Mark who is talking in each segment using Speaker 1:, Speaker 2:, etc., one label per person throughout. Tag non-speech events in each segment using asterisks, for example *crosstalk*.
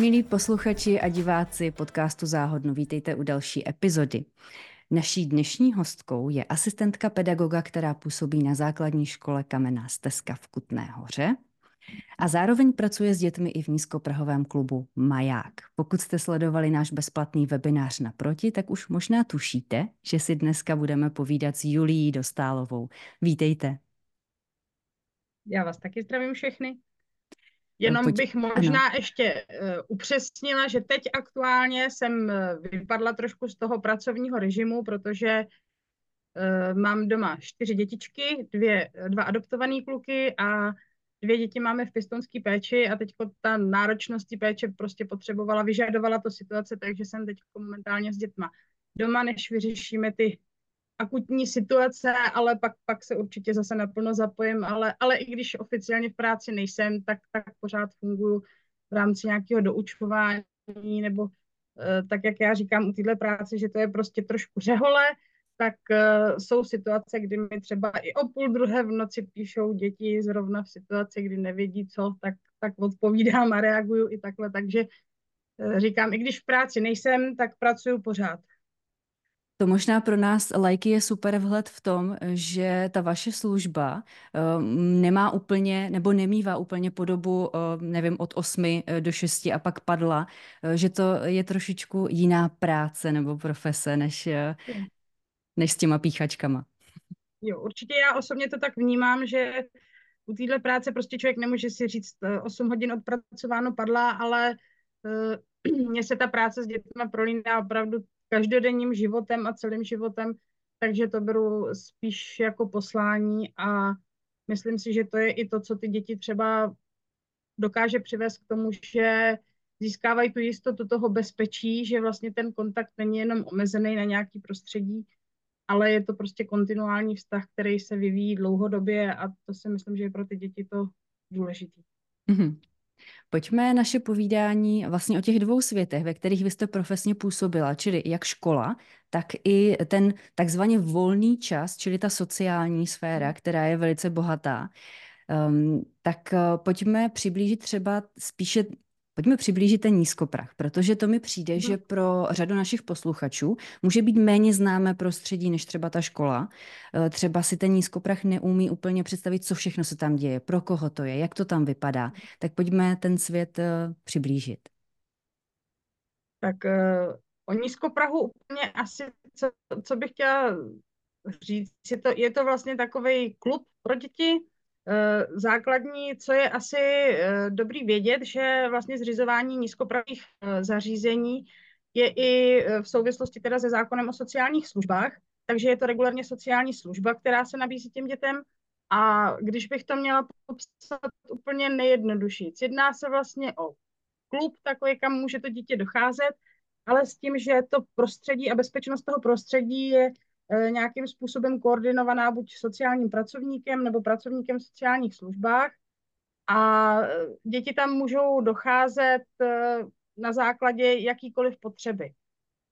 Speaker 1: Milí posluchači a diváci podcastu Záhodno, vítejte u další epizody. Naší dnešní hostkou je asistentka pedagoga, která působí na základní škole Kamenná stezka v Kutné hoře a zároveň pracuje s dětmi i v nízkoprahovém klubu Maják. Pokud jste sledovali náš bezplatný webinář naproti, tak už možná tušíte, že si dneska budeme povídat s Julií Dostálovou. Vítejte.
Speaker 2: Já vás taky zdravím všechny. Jenom Pojď, bych možná ano. ještě uh, upřesnila, že teď aktuálně jsem uh, vypadla trošku z toho pracovního režimu, protože uh, mám doma čtyři dětičky, dvě, dva adoptované kluky a dvě děti máme v pistonské péči a teď ta náročnost péče prostě potřebovala, vyžadovala to situace, takže jsem teď momentálně s dětma doma, než vyřešíme ty akutní situace, ale pak, pak se určitě zase naplno zapojím, ale, ale i když oficiálně v práci nejsem, tak, tak pořád funguji v rámci nějakého doučování nebo uh, tak, jak já říkám u téhle práce, že to je prostě trošku řehole, tak uh, jsou situace, kdy mi třeba i o půl druhé v noci píšou děti zrovna v situaci, kdy nevědí co, tak, tak odpovídám a reaguju i takhle, takže uh, říkám, i když v práci nejsem, tak pracuju pořád.
Speaker 1: To možná pro nás lajky je super vhled v tom, že ta vaše služba um, nemá úplně, nebo nemývá úplně podobu, uh, nevím, od 8 eh, do 6 a pak padla, uh, že to je trošičku jiná práce nebo profese, než, uh, než s těma píchačkama.
Speaker 2: Jo, určitě já osobně to tak vnímám, že u téhle práce prostě člověk nemůže si říct 8 hodin odpracováno padla, ale *clears throat* mně se ta práce s dětmi prolíná opravdu každodenním životem a celým životem, takže to beru spíš jako poslání a myslím si, že to je i to, co ty děti třeba dokáže přivést k tomu, že získávají tu jistotu toho bezpečí, že vlastně ten kontakt není jenom omezený na nějaký prostředí, ale je to prostě kontinuální vztah, který se vyvíjí dlouhodobě a to si myslím, že je pro ty děti to důležitý. Mm-hmm.
Speaker 1: Pojďme naše povídání vlastně o těch dvou světech, ve kterých vy jste profesně působila, čili jak škola, tak i ten takzvaně volný čas, čili ta sociální sféra, která je velice bohatá. Um, tak uh, pojďme přiblížit třeba spíše Pojďme přiblížit ten nízkoprach, protože to mi přijde, že pro řadu našich posluchačů může být méně známé prostředí než třeba ta škola. Eh, třeba si ten nízkoprach neumí úplně představit, co všechno se tam děje, pro koho to je, jak to tam vypadá. Tak pojďme ten svět eh, přiblížit.
Speaker 2: Tak uh, o nízkoprahu úplně asi, co, co bych chtěla říct, je to, je to vlastně takový klub pro děti, Eh, základní, co je asi eh, dobrý vědět, že vlastně zřizování nízkopravých eh, zařízení je i v souvislosti teda se zákonem o sociálních službách, takže je to regulárně sociální služba, která se nabízí těm dětem. A když bych to měla popsat úplně nejjednodušší, jedná se vlastně o klub takový, kam může to dítě docházet, ale s tím, že to prostředí a bezpečnost toho prostředí je nějakým způsobem koordinovaná buď sociálním pracovníkem nebo pracovníkem v sociálních službách. A e, děti tam můžou docházet e, na základě jakýkoliv potřeby.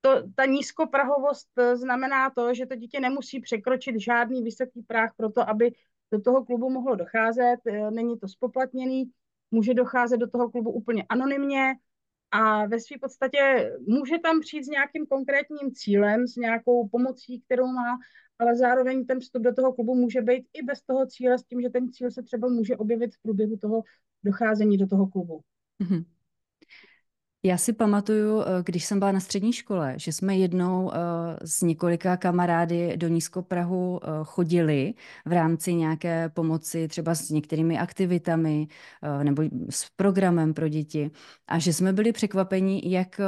Speaker 2: To, ta nízkoprahovost znamená to, že to dítě nemusí překročit žádný vysoký práh pro to, aby do toho klubu mohlo docházet. Není to spoplatněný, může docházet do toho klubu úplně anonymně, a ve své podstatě může tam přijít s nějakým konkrétním cílem, s nějakou pomocí, kterou má, ale zároveň ten vstup do toho klubu může být i bez toho cíle, s tím, že ten cíl se třeba může objevit v průběhu toho docházení do toho klubu. Mm-hmm.
Speaker 1: Já si pamatuju, eh, když jsem byla na střední škole, že jsme jednou eh, s několika kamarády do Nízkoprahu eh, chodili v rámci nějaké pomoci třeba s některými aktivitami nebo s programem pro děti a že jsme byli překvapeni, jak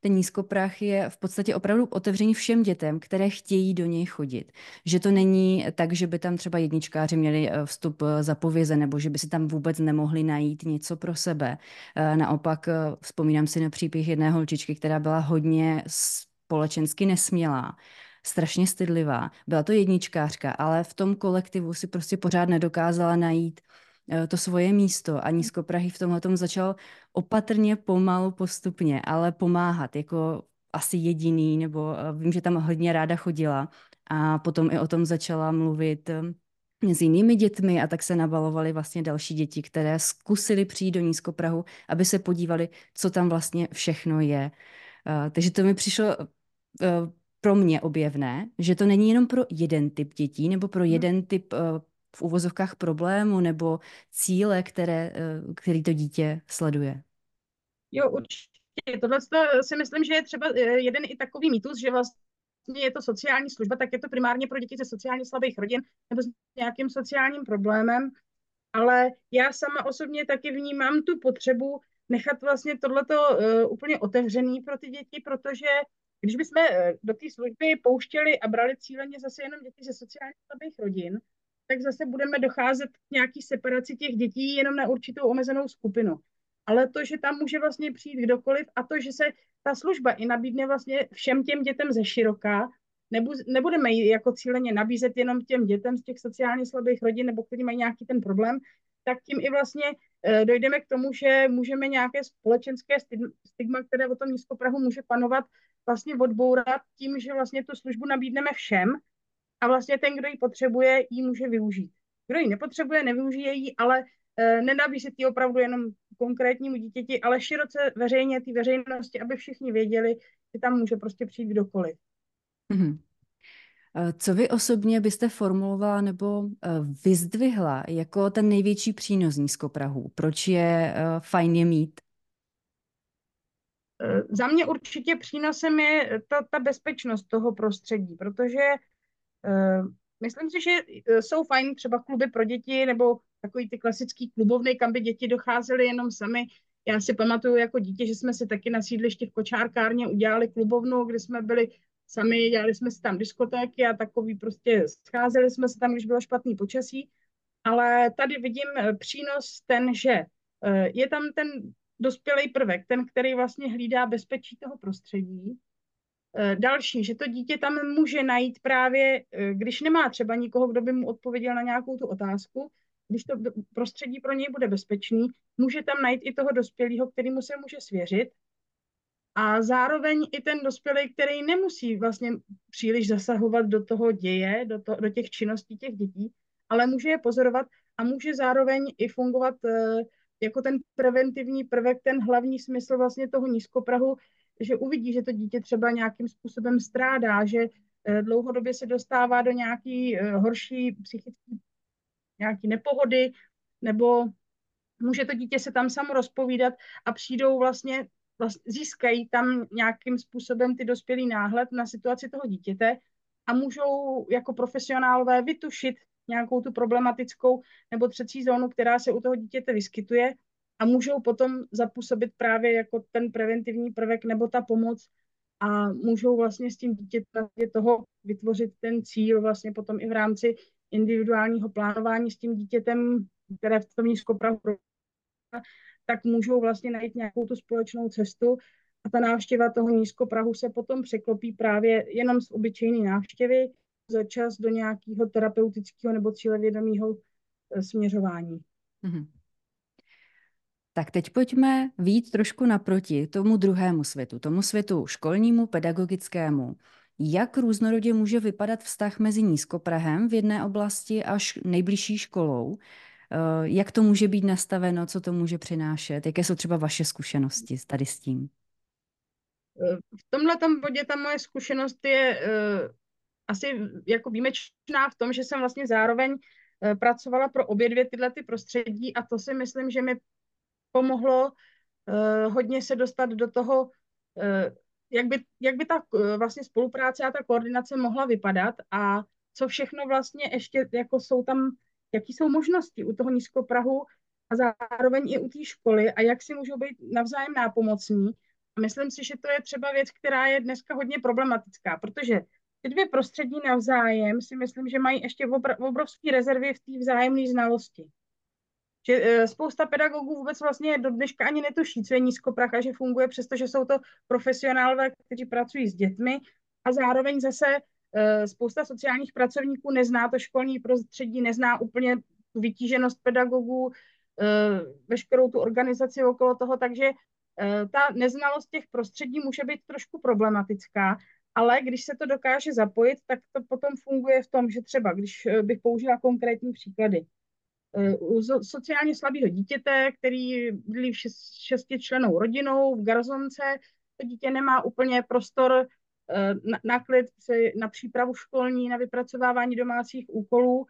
Speaker 1: ten Nízkoprah je v podstatě opravdu otevřený všem dětem, které chtějí do něj chodit. Že to není tak, že by tam třeba jedničkáři měli vstup zapovězen nebo že by si tam vůbec nemohli najít něco pro sebe. Naopak vzpomínám si na příběh jedné holčičky, která byla hodně společensky nesmělá, strašně stydlivá. Byla to jedničkářka, ale v tom kolektivu si prostě pořád nedokázala najít eh, to svoje místo a nízkoprahy v tomhle tom začal opatrně, pomalu, postupně, ale pomáhat jako asi jediný, nebo eh, vím, že tam hodně ráda chodila a potom i o tom začala mluvit eh, s jinými dětmi a tak se nabalovaly vlastně další děti, které zkusili přijít do Nízkoprahu, aby se podívali, co tam vlastně všechno je. Uh, takže to mi přišlo uh, pro mě objevné, že to není jenom pro jeden typ dětí nebo pro mhm. jeden typ uh, v uvozovkách problému nebo cíle, které, který to dítě sleduje.
Speaker 2: Jo, určitě. Tohle si myslím, že je třeba jeden i takový mýtus, že vlastně je to sociální služba, tak je to primárně pro děti ze sociálně slabých rodin nebo s nějakým sociálním problémem. Ale já sama osobně taky vnímám tu potřebu nechat vlastně tohleto uh, úplně otevřený pro ty děti, protože když bychom uh, do té služby pouštěli a brali cíleně zase jenom děti ze sociálně slabých rodin, tak zase budeme docházet k nějaký separaci těch dětí jenom na určitou omezenou skupinu. Ale to, že tam může vlastně přijít kdokoliv a to, že se ta služba i nabídne vlastně všem těm dětem ze široká, nebu, nebudeme ji jako cíleně nabízet jenom těm dětem z těch sociálně slabých rodin nebo kteří mají nějaký ten problém, tak tím i vlastně e, dojdeme k tomu, že můžeme nějaké společenské stigma, které o tom nízkoprahu může panovat, vlastně odbourat tím, že vlastně tu službu nabídneme všem a vlastně ten, kdo ji potřebuje, ji může využít. Kdo ji nepotřebuje, nevyužije ji, ale nenabízet ji opravdu jenom konkrétnímu dítěti, ale široce veřejně té veřejnosti, aby všichni věděli, že tam může prostě přijít kdokoliv. Mm-hmm.
Speaker 1: Co vy osobně byste formulovala nebo eh, vyzdvihla jako ten největší přínos nízkoprahů? Proč je eh, fajn je mít?
Speaker 2: Za mě určitě přínosem je ta, ta bezpečnost toho prostředí, protože uh, myslím si, že jsou fajn třeba kluby pro děti nebo takový ty klasický klubovny, kam by děti docházely jenom sami. Já si pamatuju jako dítě, že jsme si taky na sídlišti v kočárkárně udělali klubovnu, kde jsme byli sami, dělali jsme si tam diskotéky a takový prostě scházeli jsme se tam, když bylo špatný počasí. Ale tady vidím eh, přínos ten, že eh, je tam ten dospělý prvek, ten, který vlastně hlídá bezpečí toho prostředí. Eh, další, že to dítě tam může najít právě, když nemá třeba nikoho, kdo by mu odpověděl na nějakou tu otázku, když to prostředí pro něj bude bezpečný, může tam najít i toho dospělého, kterýmu se může svěřit. A zároveň i ten dospělý, který nemusí vlastně příliš zasahovat do toho děje, do, to, do těch činností těch dětí, ale může je pozorovat a může zároveň i fungovat uh, jako ten preventivní prvek, ten hlavní smysl vlastně toho nízkoprahu, že uvidí, že to dítě třeba nějakým způsobem strádá, že uh, dlouhodobě se dostává do nějaký uh, horší psychický nějaký nepohody, nebo může to dítě se tam samo rozpovídat a přijdou vlastně, vlastně získají tam nějakým způsobem ty dospělý náhled na situaci toho dítěte a můžou jako profesionálové vytušit nějakou tu problematickou nebo třecí zónu, která se u toho dítěte vyskytuje a můžou potom zapůsobit právě jako ten preventivní prvek nebo ta pomoc a můžou vlastně s tím dítětem toho vytvořit ten cíl vlastně potom i v rámci individuálního plánování s tím dítětem, které v tom nízkoprahu tak můžou vlastně najít nějakou tu společnou cestu a ta návštěva toho nízkoprahu se potom překlopí právě jenom z obyčejné návštěvy za čas do nějakého terapeutického nebo cílevědomého eh, směřování. Mm-hmm.
Speaker 1: Tak teď pojďme výjít trošku naproti tomu druhému světu, tomu světu školnímu, pedagogickému. Jak různorodě může vypadat vztah mezi nízkoprahem v jedné oblasti až nejbližší školou? Eh, jak to může být nastaveno, co to může přinášet? Jaké jsou třeba vaše zkušenosti tady s tím?
Speaker 2: V tomhle bodě ta moje zkušenost je uh, asi jako výjimečná v tom, že jsem vlastně zároveň uh, pracovala pro obě dvě tyhle ty prostředí a to si myslím, že mi pomohlo uh, hodně se dostat do toho jak by, jak by ta eh, vlastně spolupráce a ta koordinace mohla vypadat a co všechno vlastně ještě jako jsou tam, jaký jsou možnosti u toho nízkoprahu a zároveň i u té školy a jak si můžou být navzájem nápomocní. A myslím si, že to je třeba věc, která je dneska hodně problematická, protože ty dvě prostředí navzájem si myslím, že mají ještě obrovské rezervy v té vzájemné znalosti že e, spousta pedagogů vůbec vlastně do dneška ani netuší, co je nízkoprach a že funguje, přestože jsou to profesionálové, kteří pracují s dětmi. A zároveň zase e, spousta sociálních pracovníků nezná to školní prostředí, nezná úplně tu vytíženost pedagogů, e, veškerou tu organizaci okolo toho, takže ta neznalost těch prostředí může být trošku problematická. Ale když se to dokáže zapojit, tak to potom funguje v tom, že třeba, když eh, bych použila konkrétní příklady, eh, u sociálně slabého dítěte, který byli v šesti členou rodinou v garzonce, to dítě nemá úplně prostor eh, na, na na přípravu školní, na vypracovávání domácích úkolů.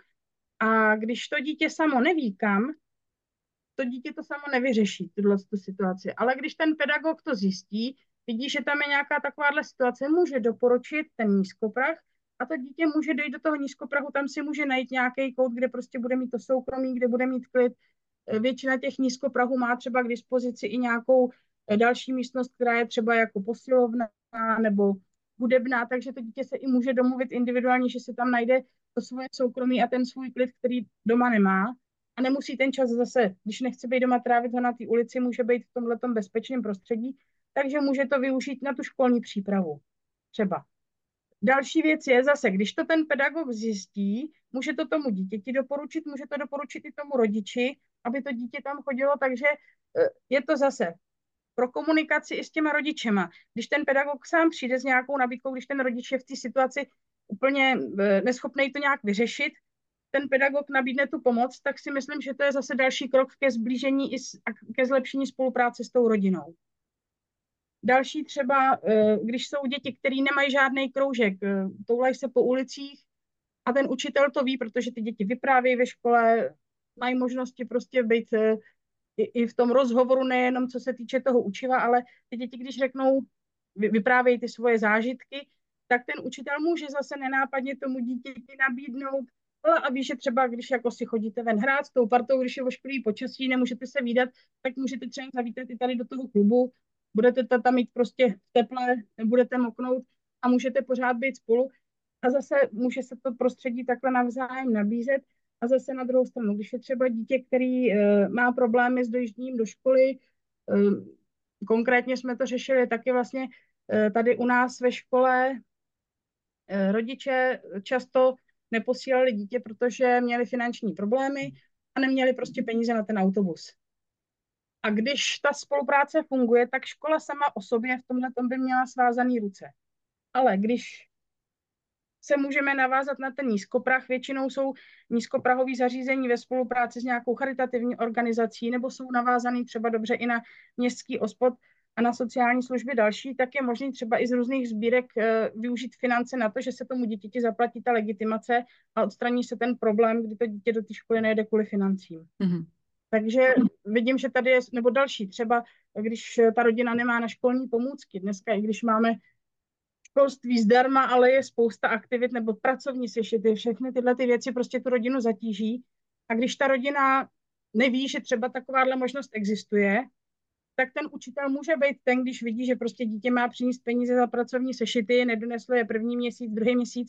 Speaker 2: A když to dítě samo neví kam, to dítě to samo nevyřeší, tuhle situaci. Ale když ten pedagog to zjistí, vidí, že tam je nějaká takováhle situace, může doporučit ten nízkoprach a to dítě může dojít do toho nízkoprahu, tam si může najít nějaký kout, kde prostě bude mít to soukromí, kde bude mít klid. Eh, většina těch nízkoprahů má třeba k dispozici i nějakou eh, další místnost, která je třeba jako posilovna nebo hudebná, takže to dítě se i může domluvit individuálně, že si tam najde to svoje soukromí a ten svůj klid, který doma nemá. A nemusí ten čas zase, když nechce být doma, trávit ho na té ulici, může být v tomhle bezpečném prostředí takže může to využít na tu školní přípravu třeba. Další věc je zase, když to ten pedagog zjistí, může to tomu dítěti doporučit, může to doporučit i tomu rodiči, aby to dítě tam chodilo, takže eh, je to zase pro komunikaci i s těma rodičema. Když ten pedagog sám přijde s nějakou nabídkou, když ten rodič je v té situaci úplně eh, neschopný to nějak vyřešit, ten pedagog nabídne tu pomoc, tak si myslím, že to je zase další krok ke zblížení i ke zlepšení spolupráce s tou rodinou. Další třeba, eh, když jsou děti, které nemají žádný kroužek, eh, toulají se po ulicích a ten učitel to ví, protože ty děti vyprávějí ve škole, mají možnosti prostě být eh, i v tom rozhovoru nejenom co se týče toho učiva, ale ty děti, když řeknou, vyprávějí ty svoje zážitky, tak ten učitel může zase nenápadně tomu dítěti nabídnout, a ví, že třeba, když jako si chodíte ven hrát s tou partou, když je ošklivý počasí, nemůžete se výdat, tak můžete třeba zavítat i tady do toho klubu budete tam mít prostě teple, nebudete moknout a můžete pořád být spolu. A zase může se to prostředí takhle navzájem nabízet. A zase na druhou stranu, když je třeba dítě, který uh, má problémy s dojížděním do školy, uh, konkrétně jsme to řešili taky vlastně uh, tady u nás ve škole, uh, rodiče často neposílali dítě, protože měli finanční problémy a neměli prostě peníze na ten autobus. A když ta spolupráce funguje, tak škola sama o sobě v tomhle tom by měla svázaný ruce. Ale když se můžeme navázat na ten nízkoprah. Většinou jsou nízkoprahové zařízení ve spolupráci s nějakou charitativní organizací nebo jsou navázaný třeba dobře i na městský ospod a na sociální služby další, tak je možné třeba i z různých sbírek uh, využít finance na to, že se tomu dítěti zaplatí ta legitimace a odstraní se ten problém, kdy to dítě do té školy nejde kvůli financím. Mm-hmm. Takže vidím, že tady je, nebo další, třeba když ta rodina nemá na školní pomůcky, dneska i když máme školství zdarma, ale je spousta aktivit nebo pracovní sešity, všechny tyhle ty věci prostě tu rodinu zatíží. A když ta rodina neví, že třeba takováhle možnost existuje, tak ten učitel může být ten, když vidí, že prostě dítě má přinést peníze za pracovní sešity, nedoneslo je první měsíc, druhý měsíc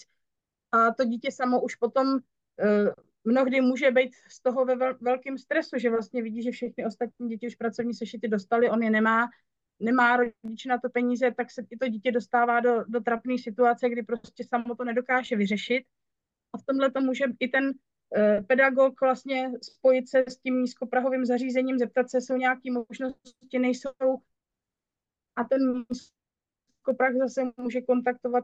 Speaker 2: a to dítě samo už potom uh, mnohdy může být z toho ve velkém stresu, že vlastně vidí, že všechny ostatní děti už pracovní sešity dostali, on je nemá, nemá rodič na to peníze, tak se i to dítě dostává do, do trapné situace, kdy prostě samo to nedokáže vyřešit. A v tomhle to může i ten uh, pedagog vlastně spojit se s tím nízkoprahovým zařízením, zeptat se, jsou nějaké možnosti, nejsou. A ten nízkoprah zase může kontaktovat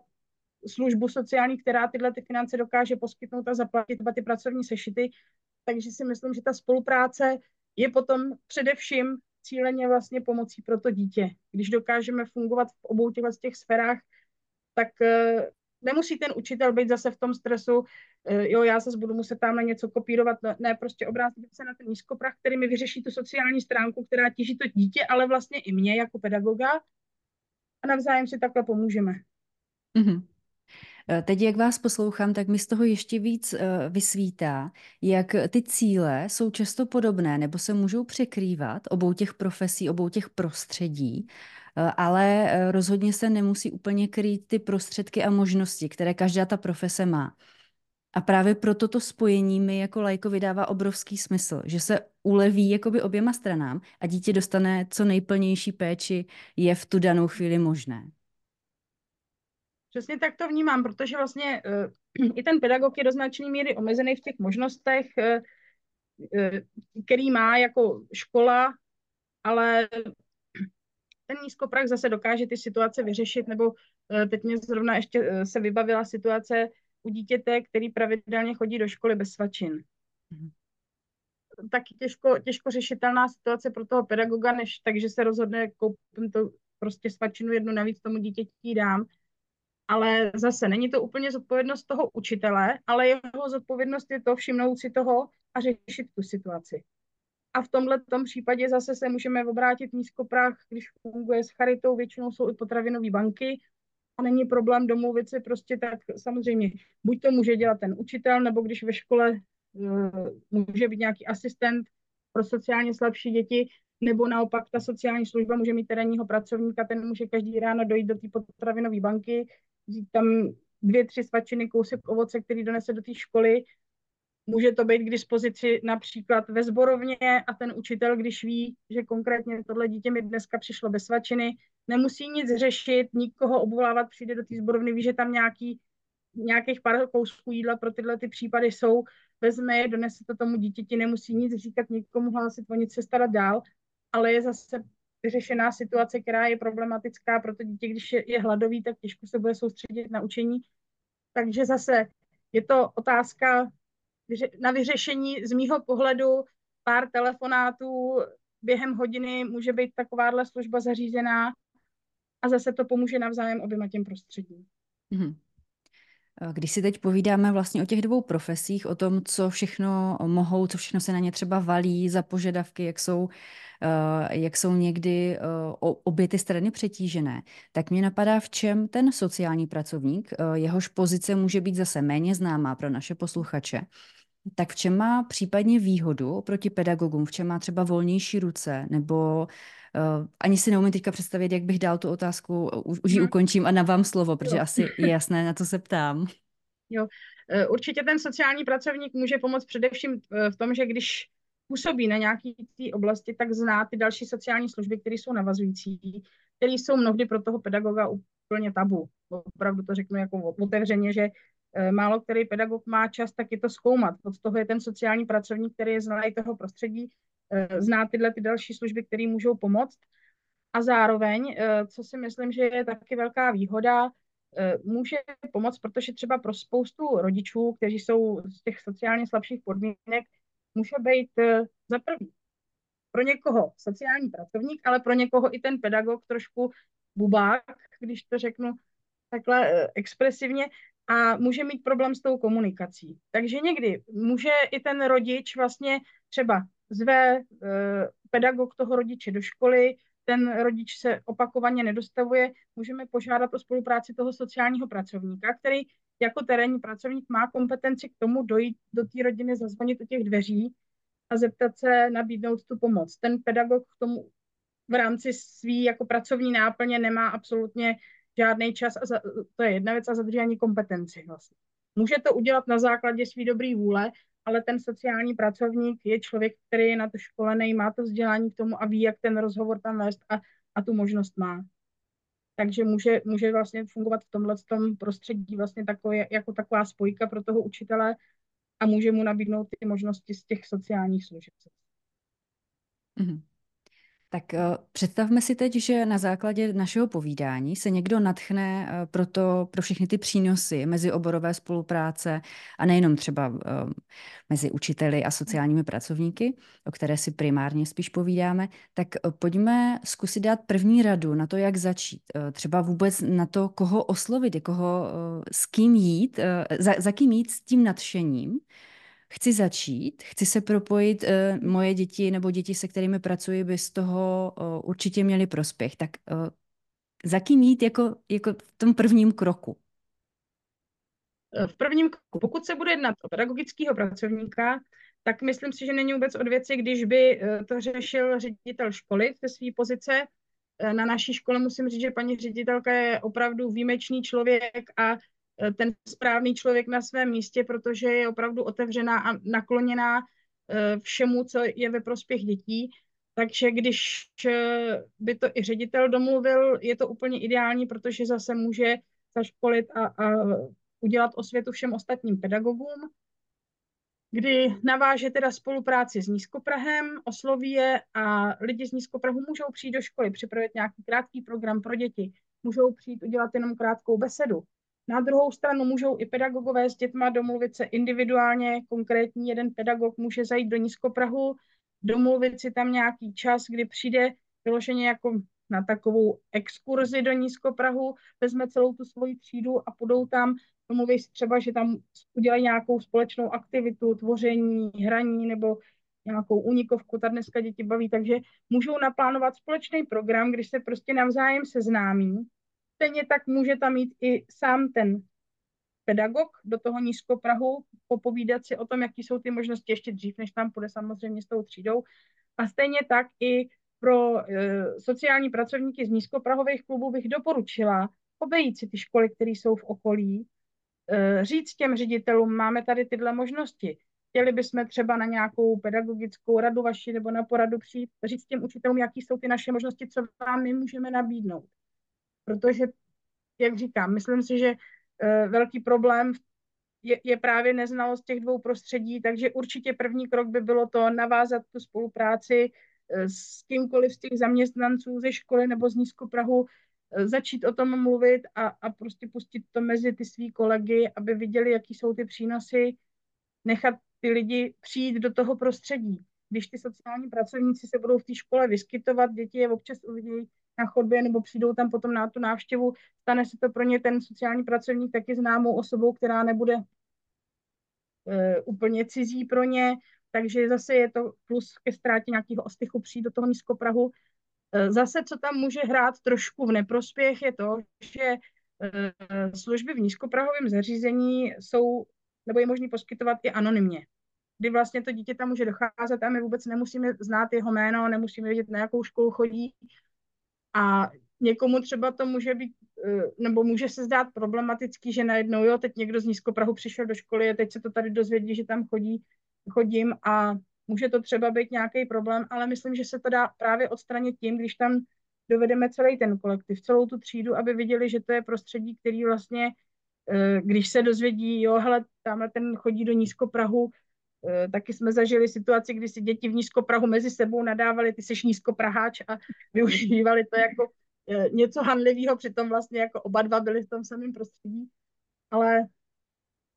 Speaker 2: službu sociální, která tyhle ty finance dokáže poskytnout a zaplatit ty pracovní sešity. Takže si myslím, že ta spolupráce je potom především cíleně vlastně pomocí pro to dítě. Když dokážeme fungovat v obou těchto těch sférách, tak uh, nemusí ten učitel být zase v tom stresu, uh, jo, já zase budu muset tamhle něco kopírovat, ne, prostě obrátit se na ten nízkoprach, který mi vyřeší tu sociální stránku, která tíží to dítě, ale vlastně i mě jako pedagoga a navzájem si takhle pomůžeme. Mm-hmm.
Speaker 1: Eh, teď, jak vás poslouchám, tak mi z toho ještě víc eh, vysvítá, jak ty cíle jsou často podobné nebo se můžou překrývat obou těch profesí, obou těch prostředí, eh, ale rozhodně se nemusí úplně krýt ty prostředky a možnosti, které každá ta profese má. A právě proto to spojení mi jako lajko vydává obrovský smysl, že se uleví jakoby oběma stranám a dítě dostane co nejplnější péči je v tu danou chvíli možné.
Speaker 2: Přesně tak to vnímám, protože vlastně uh, *clears throat* i ten pedagog je do značné míry omezený v těch možnostech, uh, uh, který má jako škola, ale *clears throat* ten nízkoprach zase dokáže ty situace vyřešit, nebo eh, teď mě zrovna ještě eh, se vybavila situace u dítěte, který pravidelně chodí do školy bez svačin. Mm. Taky těžko, těžko řešitelná situace pro toho pedagoga, než takže se rozhodne, koupím to prostě svačinu jednu navíc tomu dítěti dám. Ale zase není to úplně zodpovědnost toho učitele, ale jeho zodpovědnost je to všimnout si toho a řešit tu situaci. A v tomhle tom případě zase se můžeme obrátit nízkoprach, když funguje s charitou, většinou jsou i potravinové banky a není problém domluvit se prostě tak samozřejmě. Buď to může dělat ten učitel, nebo když ve škole uh, může být nějaký asistent pro sociálně slabší děti, nebo naopak ta sociální služba může mít terénního pracovníka, ten může každý ráno dojít do té potravinové banky, vzít tam dvě, tři svačiny, kousek ovoce, který donese do té školy. Může to být k dispozici například ve zborovně a ten učitel, když ví, že konkrétně tohle dítě mi dneska přišlo bez svačiny, nemusí nic řešit, nikoho obvolávat, přijde do té zborovny, ví, že tam nějaký, nějakých pár kousků jídla pro tyhle ty případy jsou, vezme je, donese to tomu dítěti, nemusí nic říkat, nikomu hlásit, o nic se starat dál, ale je zase vyřešená situace, která je problematická pro to dítě, když je, je hladový, tak těžko se bude soustředit na učení. Takže zase je to otázka na vyřešení z mýho pohledu pár telefonátů během hodiny může být takováhle služba zařízená a zase to pomůže navzájem oběma těm prostředím. Mm-hmm.
Speaker 1: Když si teď povídáme vlastně o těch dvou profesích, o tom, co všechno mohou, co všechno se na ně třeba valí za požadavky, jak jsou, eh, jak jsou někdy eh, obě ty strany přetížené, tak mě napadá, v čem ten sociální pracovník, eh, jehož pozice může být zase méně známá pro naše posluchače, tak v čem má případně výhodu oproti pedagogům, v čem má třeba volnější ruce, nebo ani si neumím teďka představit, jak bych dal tu otázku, už, už ji hmm. ukončím a na vám slovo, protože jo. asi je jasné, na to se ptám. *laughs*
Speaker 2: Jo, eh, určitě ten sociální pracovník může pomoct především eh, v tom, že když působí na nějaké té oblasti, tak zná ty další sociální služby, které jsou navazující, které jsou mnohdy pro toho pedagoga úplně tabu. Opravdu to řeknu jako otevřeně, že Eh, málo který pedagog má čas taky to zkoumat. Od toho je ten sociální pracovník, který je znalý toho prostředí, eh, zná tyhle ty další služby, které můžou pomoct. A zároveň, eh, co si myslím, že je taky velká výhoda, může pomoct, protože třeba pro spoustu rodičů, kteří jsou z těch sociálně slabších podmínek, může být za prvý pro někoho sociální pracovník, ale pro někoho i ten pedagog trošku bubák, když to řeknu takhle expresivně, a může mít problém s tou komunikací. Takže někdy může i ten rodič vlastně třeba zve e, pedagog toho rodiče do školy, ten rodič se opakovaně nedostavuje, můžeme požádat o spolupráci toho sociálního pracovníka, který jako terénní pracovník má kompetenci k tomu dojít do té rodiny, zazvonit u těch dveří a zeptat se, nabídnout tu pomoc. Ten pedagog k tomu v rámci svý jako pracovní náplně nemá absolutně žádný čas, a za, to je jedna věc, a za druhé ani kompetenci vlastně. Může to udělat na základě své dobré vůle, ale ten sociální pracovník je člověk, který je na to školený, má to vzdělání k tomu a ví, jak ten rozhovor tam vést a, a tu možnost má. Takže může, může vlastně fungovat v tomhle tom prostředí vlastně takové, jako taková spojka pro toho učitele a může mu nabídnout ty možnosti z těch sociálních služeb.
Speaker 1: Mm-hmm. Tak uh, představme si teď, že na základě našeho povídání se někdo natchne uh, pro, to, pro všechny ty přínosy mezi oborové spolupráce a nejenom třeba uh, mezi učiteli a sociálními pracovníky, o které si primárně spíš povídáme, tak pojďme zkusit dát první radu na to, jak začít. Třeba vůbec na to, koho oslovit, koho, uh, s kým jít, za, za kým jít s tím nadšením, chci začít, chci se propojit, uh, moje děti nebo děti, se kterými pracuji, by z toho uh, určitě měli prospěch. Tak uh, za kým jít jako, jako v tom prvním kroku?
Speaker 2: V prvním kroku, pokud se bude jednat o pedagogického pracovníka, tak myslím si, že není vůbec od věci, když by to řešil ředitel školy ze své pozice. Na naší škole musím říct, že paní ředitelka je opravdu výjimečný člověk a Eh, ten správný člověk na svém místě, protože je opravdu otevřená a nakloněná eh, všemu, co je ve prospěch dětí. Takže když eh, by to i ředitel domluvil, je to úplně ideální, protože zase může zaškolit a, a udělat osvětu všem ostatním pedagogům. kdy naváže teda spolupráci s Nízkoprahem, osloví je a lidi z Nízkoprahu můžou přijít do školy, připravit nějaký krátký program pro děti, můžou přijít udělat jenom krátkou besedu. Na druhou stranu můžou i pedagogové s dětma domluvit se individuálně, konkrétní jeden pedagog může zajít do Nízkoprahu, domluvit si tam nějaký čas, kdy přijde vyloženě jako na takovou exkurzi do Nízkoprahu, vezme celou tu svoji třídu a půjdou tam, domluví si třeba, že tam udělají nějakou společnou aktivitu, tvoření, hraní nebo nějakou unikovku, ta dneska děti baví, takže můžou naplánovat společný program, když se prostě navzájem seznámí. Stejně tak může tam mít i sám ten pedagog do toho nízkoprahu, popovídat si o tom, jaký jsou ty možnosti ještě dřív, než tam půjde samozřejmě s tou třídou. A stejně tak i pro e, sociální pracovníky z nízkoprahových klubů bych doporučila obejít si ty školy, které jsou v okolí, e, říct těm ředitelům, máme tady tyhle možnosti. Chtěli bychom třeba na nějakou pedagogickou radu vaši nebo na poradu přijít, říct těm učitelům, jaký jsou ty naše možnosti, co vám my můžeme nabídnout. Protože, jak říkám, myslím si, že e, velký problém je, je právě neznalost těch dvou prostředí, takže určitě první krok by bylo to navázat tu spolupráci Eh, s kýmkoliv z těch zaměstnanců ze školy nebo z Nízkoprahu eh, začít o tom mluvit a, a prostě pustit to mezi ty svý kolegy, aby viděli, jaký jsou ty přínosy, nechat ty lidi přijít do toho prostředí. Když ty sociální pracovníci se budou v té škole vyskytovat, děti je občas uvidí na chodbě nebo přijdou tam potom na tu návštěvu, stane se to pro ně ten sociální pracovník taky známou osobou, která nebude uh, úplně cizí pro ně, takže zase je to plus ke ztrátě nějakého ostychu přijít do toho nízkoprahu. E, zase, co tam může hrát trošku v neprospěch, je to, že e, služby v nízkoprahovém zařízení jsou, nebo je možné poskytovat i anonymně. Kdy vlastně to dítě tam může docházet a my vůbec nemusíme znát jeho jméno, nemusíme vědět, na jakou školu chodí. A někomu třeba to může být, e, nebo může se zdát problematický, že najednou, jo, teď někdo z Nízkoprahu přišel do školy a teď se to tady dozvědí, že tam chodí chodím a může to třeba být nějaký problém, ale myslím, že se to dá právě odstranit tím, když tam dovedeme celý ten kolektiv, celou tu třídu, aby viděli, že to je prostředí, který vlastně, eh, když se dozvědí, jo, hele, tamhle ten chodí do Nízkoprahu, eh, taky jsme zažili situaci, kdy si děti v Nízkoprahu mezi sebou nadávali, ty jsi Nízkopraháč a *laughs* využívali to jako eh, něco hanlivého, přitom vlastně jako oba dva byli v tom samém prostředí. Ale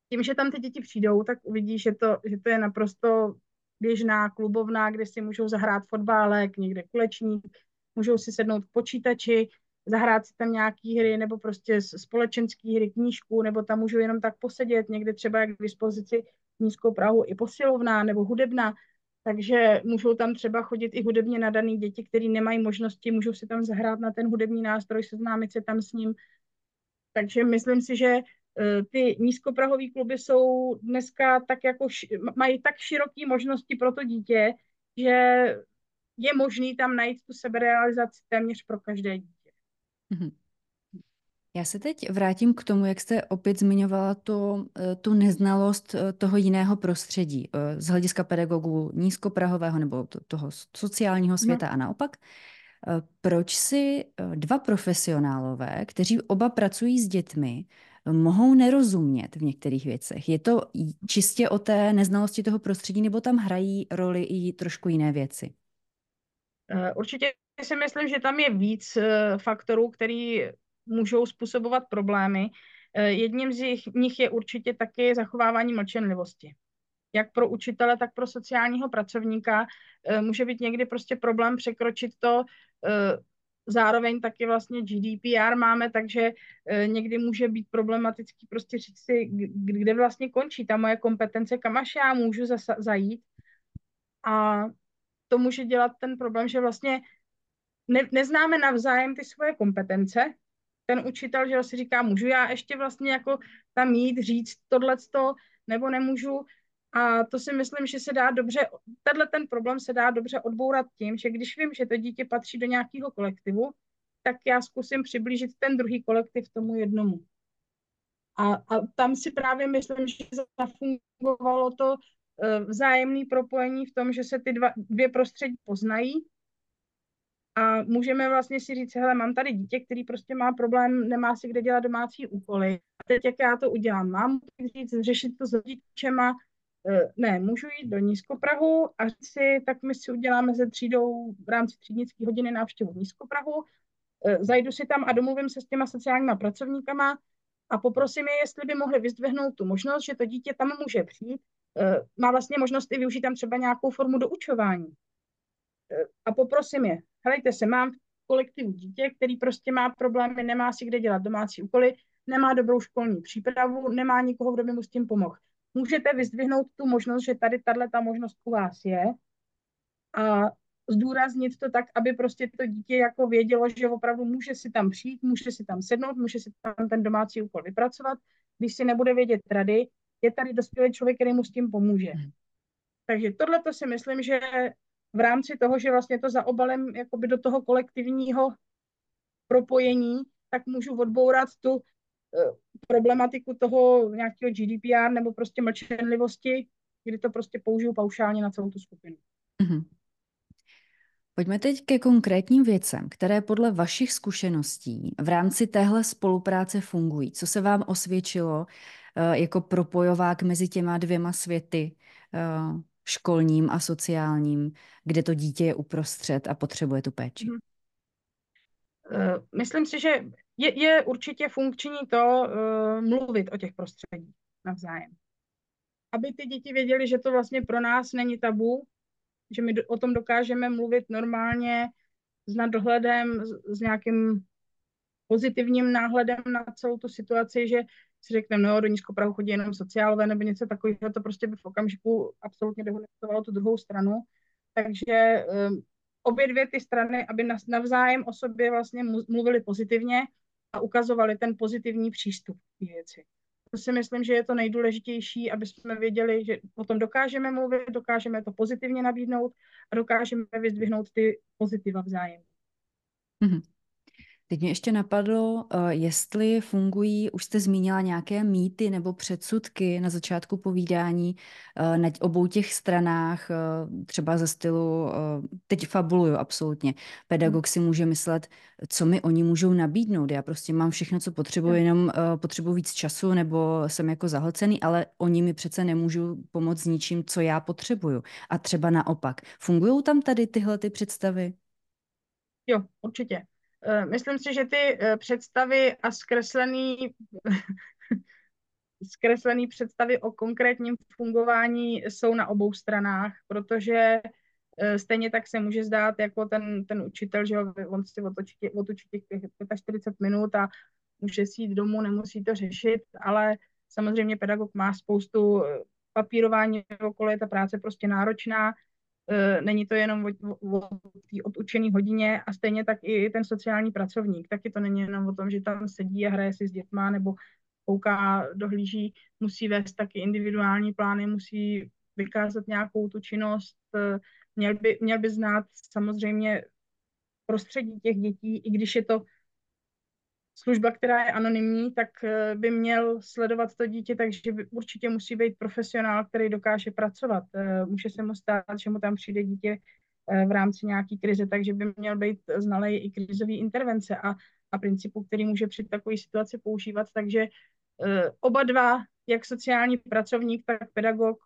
Speaker 2: tím, že tam ty děti přijdou, tak uvidí, že to, že to je naprosto běžná klubovna, kde si můžou zahrát fotbálek, někde kulečník, můžou si sednout k počítači, zahrát si tam nějaký hry nebo prostě společenský hry, knížku, nebo tam můžou jenom tak posedět, někde třeba jak k dispozici nízkou Prahu i posilovná nebo hudebná, takže můžou tam třeba chodit i hudebně nadaný děti, které nemají možnosti, můžou si tam zahrát na ten hudební nástroj, seznámit se tam s ním. Takže myslím si, že Eh, ty nízkoprahové kluby jsou dneska tak jako, mají tak široké možnosti pro to dítě, že je možný tam najít tu seberealizaci téměř pro každé dítě. Mm-hmm.
Speaker 1: Já se teď vrátím k tomu, jak jste opět zmiňovala to, eh, tu neznalost eh, toho jiného prostředí z hlediska pedagogů nízkoprahového nebo toho sociálního světa no. a naopak. Proč si dva profesionálové, kteří oba pracují s dětmi, mohou nerozumět v některých věcech. Je to čistě o té neznalosti toho prostředí, nebo tam hrají roli i trošku jiné věci?
Speaker 2: Eh, určitě si myslím, že tam je víc eh, faktorů, který můžou způsobovat problémy. Eh, jedním z nich je určitě taky zachovávání mlčenlivosti. Jak pro učitele, tak pro sociálního pracovníka může být někdy prostě problém překročit to, zároveň taky vlastně GDPR máme, takže e, někdy může být problematický prostě říct si, kde vlastně končí ta moje kompetence, kam až já můžu zasa- zajít. A to může dělat ten problém, že vlastně ne- neznáme navzájem ty svoje kompetence. Ten učitel, že si říká, můžu já ještě vlastně jako tam jít, říct tohleto, nebo nemůžu. A to si myslím, že se dá dobře, tenhle ten problém se dá dobře odbourat tím, že když vím, že to dítě patří do nějakého kolektivu, tak já zkusím přiblížit ten druhý kolektiv tomu jednomu. A, a tam si právě myslím, že zafungovalo to uh, vzájemné propojení v tom, že se ty dva, dvě prostředí poznají a můžeme vlastně si říct, hele, mám tady dítě, který prostě má problém, nemá si kde dělat domácí úkoly. A teď jak já to udělám? Mám říct, řešit to s rodičema, Eh, ne, můžu jít do Nízkoprahu a si, tak my si uděláme se třídou v rámci třídnické hodiny návštěvu Nízkoprahu, eh, zajdu si tam a domluvím se s těma sociálníma pracovníkama a poprosím je, jestli by mohli vyzdvihnout tu možnost, že to dítě tam může přijít, eh, má vlastně možnost i využít tam třeba nějakou formu doučování. A poprosím je, helejte se, mám v kolektivu dítě, který prostě má problémy, nemá si kde dělat domácí úkoly, nemá dobrou školní přípravu, nemá nikoho, kdo by mu s tím pomohl můžete vyzdvihnout tu možnost, že tady tahle ta možnost u vás je a zdůraznit to tak, aby prostě to dítě jako vědělo, že opravdu může si tam přijít, může si tam sednout, může si tam ten domácí úkol vypracovat. Když si nebude vědět rady, je tady dospělý člověk, který mu s tím pomůže. Hmm. Takže tohle to si myslím, že v rámci toho, že vlastně to za obalem jakoby do toho kolektivního propojení, tak můžu odbourat tu Eh, problematiku toho nějakého GDPR nebo prostě mlčenlivosti, kdy to prostě použiju paušálně na celou tu skupinu. Mm-hmm.
Speaker 1: Pojďme teď ke konkrétním věcem, které podle vašich zkušeností v rámci téhle spolupráce fungují. Co se vám osvědčilo eh, jako propojovák mezi těma dvěma světy, eh, školním a sociálním, kde to dítě je uprostřed a potřebuje tu péči? Mm-hmm.
Speaker 2: Myslím si, že je, je určitě funkční to uh, mluvit o těch prostředích navzájem. Aby ty děti věděli, že to vlastně pro nás není tabu, že my o tom dokážeme mluvit normálně, s nadhledem, s, s nějakým pozitivním náhledem na celou tu situaci, že si řekneme, no do Nízkoprahu chodí jenom sociálové nebo něco takového, to prostě by v okamžiku absolutně dehonestovalo tu druhou stranu. Takže um, obě dvě ty strany, aby navzájem o sobě vlastně mluvili pozitivně a ukazovali ten pozitivní přístup k věci. To si myslím, že je to nejdůležitější, aby jsme věděli, že o tom dokážeme mluvit, dokážeme to pozitivně nabídnout a dokážeme vyzdvihnout ty pozitiva vzájemně. Mm-hmm.
Speaker 1: Teď mě ještě napadlo, eh, jestli fungují, už jste zmínila nějaké mýty nebo předsudky na začátku povídání eh, na obou těch stranách, eh, třeba ze stylu, teď fabuluju absolutně, pedagog si může myslet, co mi oni můžou nabídnout, já prostě mám všechno, co potřebuji, jenom potřebuji víc času nebo jsem jako zahlcený, ale oni mi přece nemůžou pomoct s ničím, co já potřebuju. A třeba naopak. Fungují tam tady tyhle ty představy?
Speaker 2: Jo, určitě. Eh, myslím si, že ty eh, představy a zkreslený, *laughs* zkreslený představy o konkrétním fungování jsou na obou stranách, protože eh, stejně tak se může zdát jako ten, ten učitel, že on si otočí, otočí těch 45 minut a může si jít domů, nemusí to řešit, ale samozřejmě pedagog má spoustu papírování okolo, je ta práce prostě náročná, není to jenom o, o té odučené hodině a stejně tak i ten sociální pracovník. Taky to není jenom o tom, že tam sedí a hraje si s dětma nebo kouká, dohlíží, musí vést taky individuální plány, musí vykázat nějakou tu činnost, e, měl by, měl by znát samozřejmě prostředí těch dětí, i když je to služba, která je anonymní, tak eh, by měl sledovat to dítě, takže určitě musí být profesionál, který dokáže pracovat. Eh, může se mu stát, že mu tam přijde dítě eh, v rámci nějaký krize, takže by měl být znalý i krizový intervence a, a principů, který může při takové situaci používat. Takže oba dva, jak sociální pracovník, tak pedagog,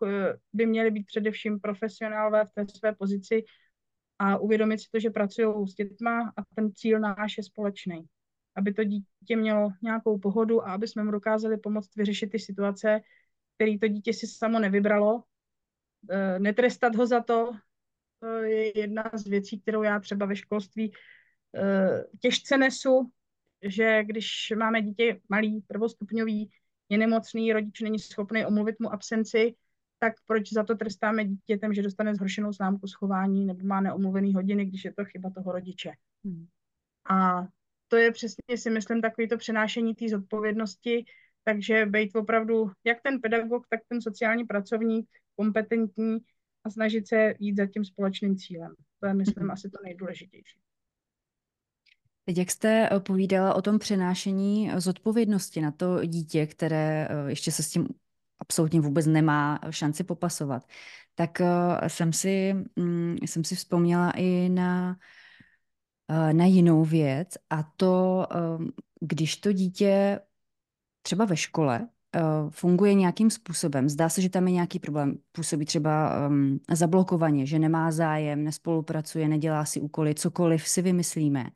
Speaker 2: by měli být především profesionálové v té své pozici a uvědomit si to, že pracují s dětma a ten cíl náš je společný aby to dítě mělo nějakou pohodu a aby jsme mu dokázali pomoct vyřešit ty situace, které to dítě si samo nevybralo. E, netrestat ho za to je jedna z věcí, kterou já třeba ve školství e, těžce nesu, že když máme dítě malý, prvostupňový, je nemocný, rodič není schopný omluvit mu absenci, tak proč za to trestáme dítětem, že dostane zhoršenou známku schování nebo má neomluvený hodiny, když je to chyba toho rodiče. Hmm. A to je přesně, si myslím, takový to přenášení té zodpovědnosti, takže být opravdu jak ten pedagog, tak ten sociální pracovník kompetentní a snažit se jít za tím společným cílem. To je, myslím, mm-hmm. asi to nejdůležitější.
Speaker 1: Teď, jak jste eh, povídala o tom přenášení zodpovědnosti na to dítě, které eh, ještě se s tím absolutně vůbec nemá šanci popasovat, tak eh, jsem si, mm, jsem si vzpomněla i na Eh, na jinou věc a to, ehm, když to dítě třeba ve škole funguje nějakým způsobem. Zdá se, že tam je nějaký problém. Působí třeba zablokovaně, že nemá zájem, nespolupracuje, nedělá si úkoly, cokoliv si vymyslíme.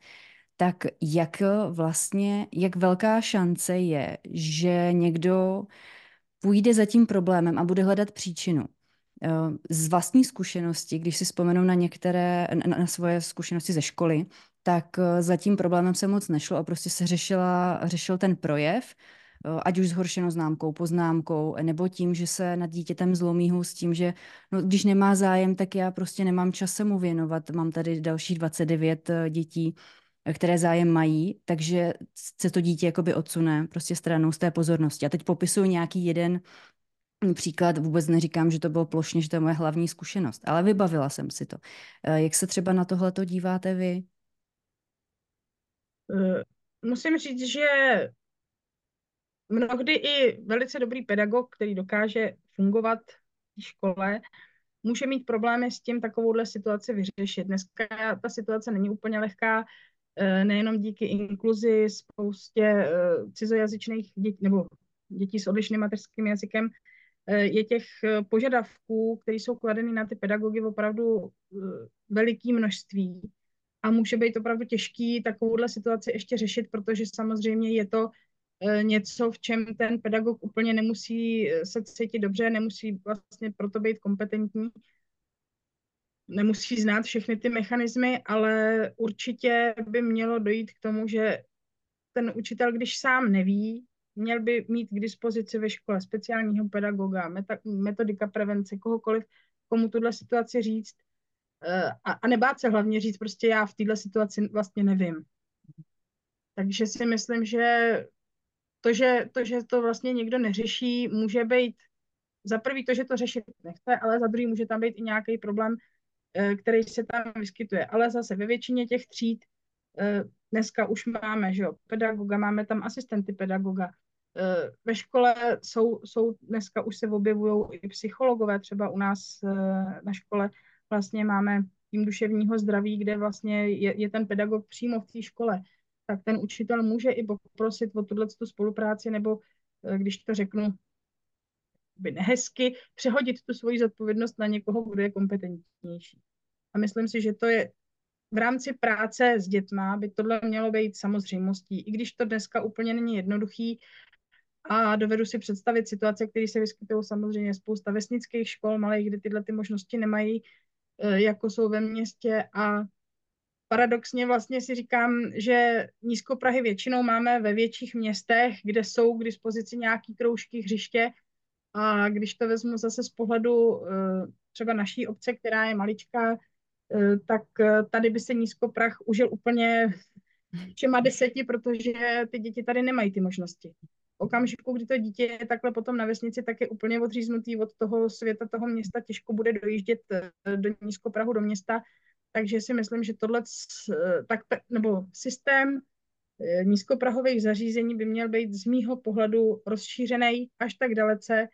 Speaker 1: Tak jak vlastně, jak velká šance je, že někdo půjde za tím problémem a bude hledat příčinu. Eh, z vlastní zkušenosti, když si vzpomenu na některé, na, na svoje zkušenosti ze školy, tak eh, za tím problémem se moc nešlo a prostě se řešila, řešil ten projev, eh, ať už zhoršenou známkou, poznámkou, nebo tím, že se nad dítětem zlomí s tím, že no, když nemá zájem, tak já prostě nemám čas se mu věnovat. Mám tady dalších 29 dětí, které zájem mají, takže se to dítě jakoby odsune prostě stranou z té pozornosti. A teď popisuju nějaký jeden příklad, vůbec neříkám, že to bylo plošně, že to je moje hlavní zkušenost, ale vybavila jsem si to. Eh, jak se třeba na tohle to díváte vy?
Speaker 2: Eh, musím říct, že mnohdy i velice dobrý pedagog, který dokáže fungovat v škole, může mít problémy s tím takovouhle situaci vyřešit. Dneska ta situace není úplně lehká, eh, nejenom díky inkluzi, spoustě cizojazyčných dětí, nebo dětí s odlišným mateřským jazykem, je těch eh, požadavků, které jsou kladeny na ty pedagogy opravdu eh, veliký množství. A může být opravdu těžký takovouhle situaci ještě řešit, protože samozřejmě je to něco, v čem ten pedagog úplně nemusí se cítit dobře, nemusí vlastně proto být kompetentní, nemusí znát všechny ty mechanismy, ale určitě by mělo dojít k tomu, že ten učitel, když sám neví, měl by mít k dispozici ve škole speciálního pedagoga, metodika prevence, kohokoliv, komu tuhle situaci říct eh, a, a nebát se hlavně říct, prostě já v této situaci vlastně nevím. Takže si myslím, že to, že to, že to vlastně někdo neřeší, může být za prvý to, že to řešit nechce, ale za druhý může tam být i nějaký problém, eh, který se tam vyskytuje. Ale zase ve většině těch tříd eh, dneska už máme, že jo, pedagoga, máme tam asistenty pedagoga, ve škole jsou, jsou dneska už se objevují i psychologové, třeba u nás eh, na škole vlastně máme tým duševního zdraví, kde vlastně je, je ten pedagog přímo v té škole. Tak ten učitel může i poprosit o tuhle spolupráci, nebo eh, když to řeknu by nehezky, přehodit tu svoji zodpovědnost na někoho, kdo je kompetentnější. A myslím si, že to je v rámci práce s dětma by tohle mělo být samozřejmostí, i když to dneska úplně není jednoduchý, a dovedu si představit situace, které se vyskytují samozřejmě spousta vesnických škol, malých, kde tyhle ty možnosti nemají, e, jako jsou ve městě. A paradoxně vlastně si říkám, že nízkoprahy většinou máme ve větších městech, kde jsou k dispozici nějaký kroužky, hřiště. A když to vezmu zase z pohledu e, třeba naší obce, která je maličká, e, tak tady by se nízkoprach užil úplně všema deseti, protože ty děti tady nemají ty možnosti okamžiku, kdy to dítě je takhle potom na vesnici, tak je úplně odříznutý od toho světa, toho města, těžko bude dojíždět eh, do Nízkoprahu, do města, takže si myslím, že tohle, eh, tak, nebo systém eh, nízkoprahových zařízení by měl být z mýho pohledu rozšířený až tak dalece.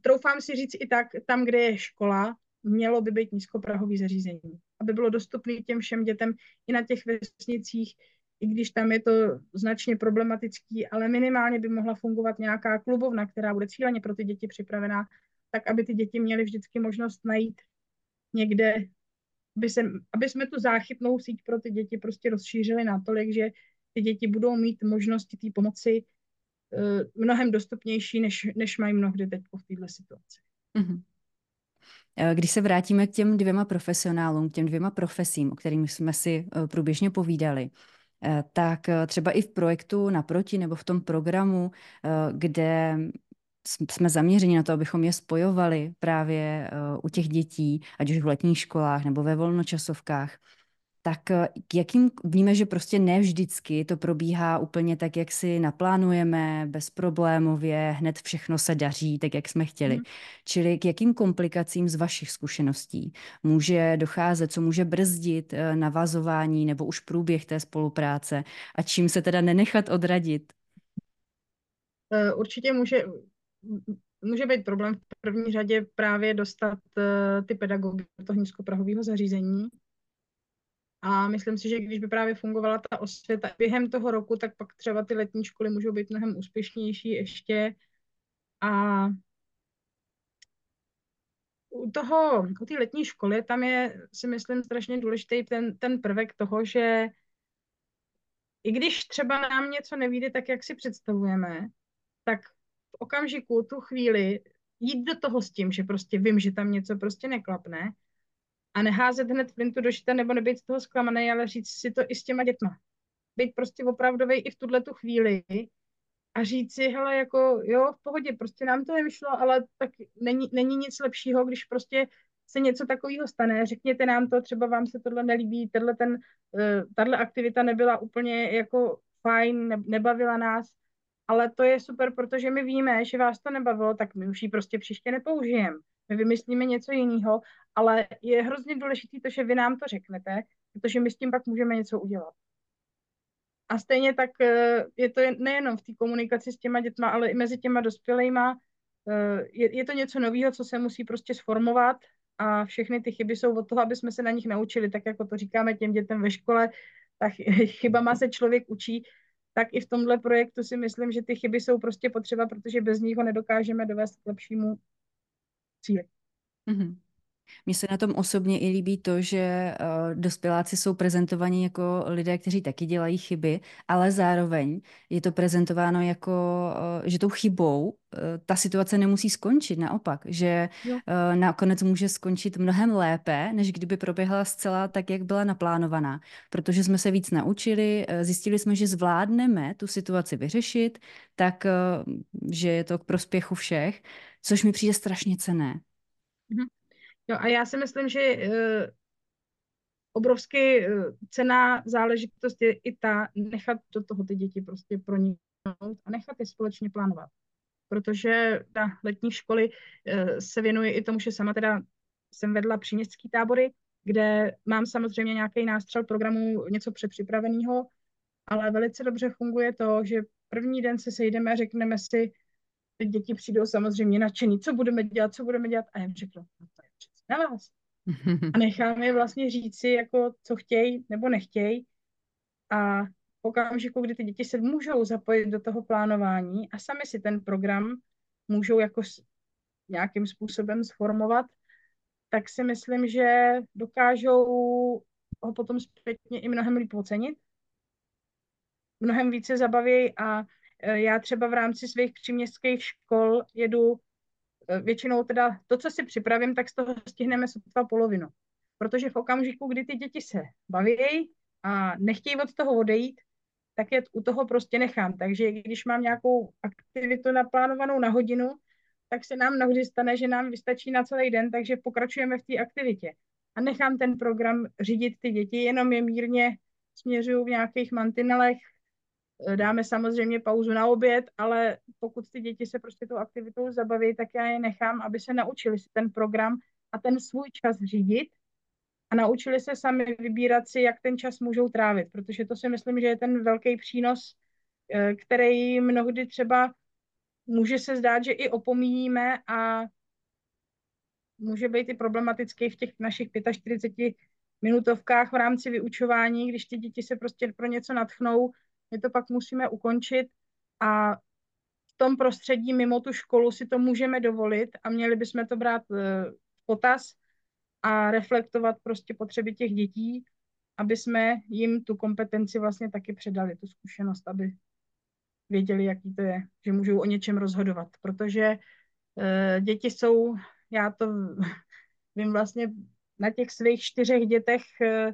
Speaker 2: Troufám si říct i tak, tam, kde je škola, mělo by být nízkoprahový zařízení, aby bylo dostupné těm všem dětem i na těch vesnicích, i když tam je to značně problematický, ale minimálně by mohla fungovat nějaká klubovna, která bude cíleně pro ty děti připravená, tak aby ty děti měly vždycky možnost najít někde, aby, se, aby jsme tu záchytnou síť pro ty děti prostě rozšířili natolik, že ty děti budou mít možnosti té pomoci uh, mnohem dostupnější, než, než mají mnohdy teď v této situaci. Mm-hmm.
Speaker 1: Když se vrátíme k těm dvěma profesionálům, k těm dvěma profesím, o kterých jsme si eh, průběžně povídali, tak eh, třeba i v projektu naproti nebo v tom programu, eh, kde jsme zaměřeni na to, abychom je spojovali právě u těch dětí, ať už v letních školách nebo ve volnočasovkách, tak eh, k jakým víme, že prostě ne vždycky to probíhá úplně tak, jak si naplánujeme, bezproblémově, hned všechno se daří, tak jak jsme chtěli. Mm. Čili k jakým komplikacím z vašich zkušeností může docházet, co může brzdit eh, navazování nebo už průběh té spolupráce a čím se teda nenechat odradit?
Speaker 2: Eh, určitě může, může být problém v první řadě právě dostat ty pedagogy do toho nízkoprahového zařízení, a myslím si, že když by právě fungovala ta osvěta během toho roku, tak pak třeba ty letní školy můžou být mnohem úspěšnější ještě. A u toho, u té letní školy, tam je, si myslím, strašně důležitý ten, ten prvek toho, že i když třeba nám něco nevíde tak, jak si představujeme, tak v okamžiku, tu chvíli, jít do toho s tím, že prostě vím, že tam něco prostě neklapne a neházet hned flintu do šita nebo nebyt z toho zklamaný, ale říct si to i s těma dětma. Být prostě opravdový i v tuhle tu chvíli a říct si, hele, jako jo, v pohodě, prostě nám to nevyšlo, ale tak není, není nic lepšího, když prostě se něco takového stane, řekněte nám to, třeba vám se tohle nelíbí, ten, uh, tahle aktivita nebyla úplně jako fajn, ne, nebavila nás, ale to je super, protože my víme, že vás to nebavilo, tak my už ji prostě příště nepoužijeme. My vymyslíme něco jiného, ale je hrozně důležité to, že vy nám to řeknete, protože my s tím pak můžeme něco udělat. A stejně tak eh, je to nejenom v té komunikaci s těma dětma, ale i mezi těma dospělejma. Eh, je, je to něco nového, co se musí prostě sformovat a všechny ty chyby jsou od toho, aby jsme se na nich naučili, tak jako to říkáme těm dětem ve škole, tak *laughs* chybama se člověk učí, tak i v tomhle projektu si myslím, že ty chyby jsou prostě potřeba, protože bez nich ho nedokážeme dovést k lepšímu cíli. Mm-hmm.
Speaker 1: Mně se na tom osobně i líbí to, že uh, dospěláci jsou prezentovaní jako lidé, kteří taky dělají chyby, ale zároveň je to prezentováno jako, uh, že tou chybou uh, ta situace nemusí skončit, naopak, že uh, nakonec může skončit mnohem lépe, než kdyby proběhla zcela tak, jak byla naplánovaná, protože jsme se víc naučili, uh, zjistili jsme, že zvládneme tu situaci vyřešit, tak uh, že je to k prospěchu všech, což mi přijde strašně cené.
Speaker 2: Mm-hmm. Jo, a já si myslím, že uh, obrovsky uh, cená záležitost je i ta nechat do toho ty děti prostě proniknout a nechat je společně plánovat. Protože ta letní školy uh, se věnuje i tomu, že sama teda jsem vedla příměstský tábory, kde mám samozřejmě nějaký nástřel programu, něco předpřipraveného, ale velice dobře funguje to, že první den se sejdeme a řekneme si, děti přijdou samozřejmě nadšený, co budeme dělat, co budeme dělat a já jim řeknu, no to je na vás. A necháme je vlastně říct si, jako, co chtějí nebo nechtějí. A v okamžiku, kdy ty děti se můžou zapojit do toho plánování a sami si ten program můžou jako nějakým způsobem sformovat, tak si myslím, že dokážou ho potom zpětně i mnohem líp ocenit, mnohem více zabaví a já třeba v rámci svých příměstských škol jedu Eh, většinou teda to, co si připravím, tak z toho stihneme sotva polovinu. Protože v okamžiku, kdy ty děti se baví a nechtějí od toho odejít, tak je u toho prostě nechám. Takže když mám nějakou aktivitu naplánovanou na hodinu, tak se nám mnohdy stane, že nám vystačí na celý den, takže pokračujeme v té aktivitě. A nechám ten program řídit ty děti, jenom je mírně směřuju v nějakých mantinelech, dáme samozřejmě pauzu na oběd, ale pokud ty děti se prostě tou aktivitou zabaví, tak já je nechám, aby se naučili si ten program a ten svůj čas řídit a naučili se sami vybírat si, jak ten čas můžou trávit, protože to si myslím, že je ten velký přínos, eh, který mnohdy třeba může se zdát, že i opomíjíme a může být i problematický v těch našich 45 minutovkách v rámci vyučování, když ty děti se prostě pro něco natchnou, my to pak musíme ukončit a v tom prostředí mimo tu školu si to můžeme dovolit a měli bychom to brát eh, v potaz a reflektovat prostě potřeby těch dětí, aby jsme jim tu kompetenci vlastně taky předali, tu zkušenost, aby věděli, jaký to je, že můžou o něčem rozhodovat, protože uh, děti jsou, já to *laughs* vím vlastně na těch svých čtyřech dětech, uh,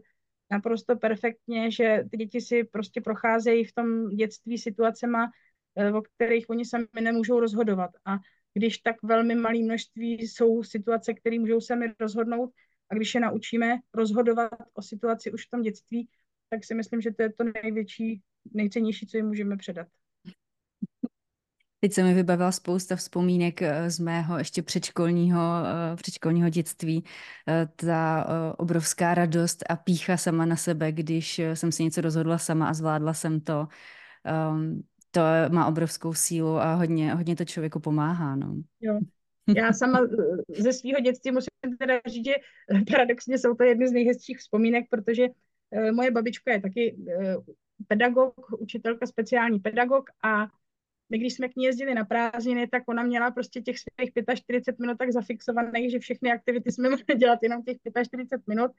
Speaker 2: naprosto perfektně, že ty děti si prostě procházejí v tom dětství situacema, eh, o kterých oni sami nemůžou rozhodovat. A když tak velmi malé množství jsou situace, které můžou sami rozhodnout, a když je naučíme rozhodovat o situaci už v tom dětství, tak si myslím, že to je to největší, nejcennější, co jim můžeme předat.
Speaker 1: Teď se mi vybavila spousta vzpomínek eh, z mého ještě předškolního, eh, předškolního dětství. Eh, ta obrovská radost a pícha sama na sebe, když jsem si něco rozhodla sama a zvládla jsem to. Ehm, to má obrovskou sílu a hodně, hodně to člověku pomáhá. No.
Speaker 2: Jo. *laughs* Já sama ze svého dětství musím teda říct, že paradoxně jsou to jedny z nejhezčích vzpomínek, protože moje babička je taky pedagog, učitelka, speciální pedagog a my když jsme k ní jezdili na prázdniny, tak ona měla prostě těch svých 45 minut tak zafixovaných, že všechny aktivity jsme *laughs* mohli dělat jenom těch 45 minut.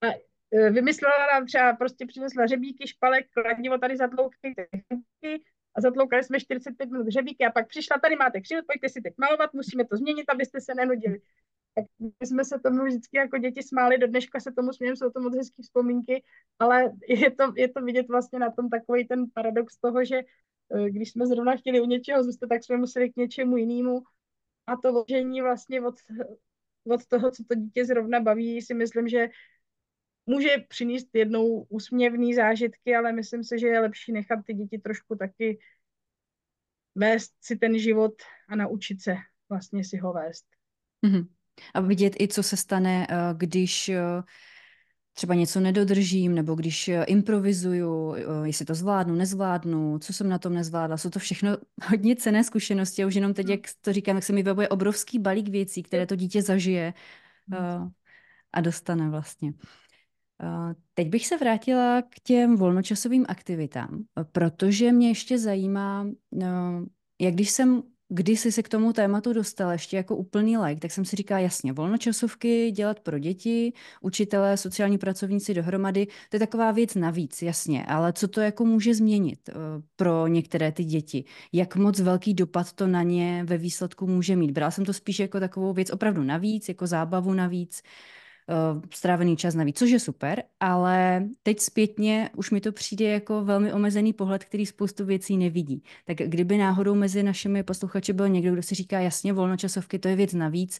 Speaker 2: A e, vymyslela nám třeba, prostě přinesla řebíky, špalek, kladivo tady zatlouky, techniky a zatloukali jsme 45 minut řebíky a pak přišla, tady máte křivot, pojďte si teď malovat, musíme to změnit, abyste se nenudili. Tak my jsme se tomu vždycky jako děti smáli, do dneška se tomu smějeme, jsou to moc hezké vzpomínky, ale je to, je to vidět vlastně na tom takový ten paradox toho, že když jsme zrovna chtěli u něčeho zůstat, tak jsme museli k něčemu jinému a to vložení vlastně od, od toho, co to dítě zrovna baví, si myslím, že může přinést jednou úsměvný zážitky, ale myslím si, že je lepší nechat ty děti trošku taky vést si ten život a naučit se vlastně si ho vést.
Speaker 1: Mm-hmm. A vidět i, co se stane, eh, když eh, třeba něco nedodržím, nebo když eh, improvizuju, jestli to zvládnu, nezvládnu, co jsem na tom nezvládla. Jsou to všechno *laughs* hodně cené zkušenosti a už jenom teď, hmm. jak to říkám, jak se mi vybavuje obrovský balík věcí, které to dítě zažije a dostane vlastně. Teď bych se vrátila k těm volnočasovým aktivitám, protože mě ještě zajímá, jak když jsem když jsi se k tomu tématu dostal ještě jako úplný like, tak jsem si říkala, jasně, volnočasovky dělat pro děti, učitelé, sociální pracovníci dohromady, to je taková věc navíc, jasně, ale co to jako může změnit uh, pro některé ty děti? Jak moc velký dopad to na ně ve výsledku může mít? Brala jsem to spíš jako takovou věc opravdu navíc, jako zábavu navíc, strávený čas navíc, což je super, ale teď zpětně už mi to přijde jako velmi omezený pohled, který spoustu věcí nevidí. Tak kdyby náhodou mezi našimi posluchači byl někdo, kdo si říká jasně, volnočasovky, to je věc navíc,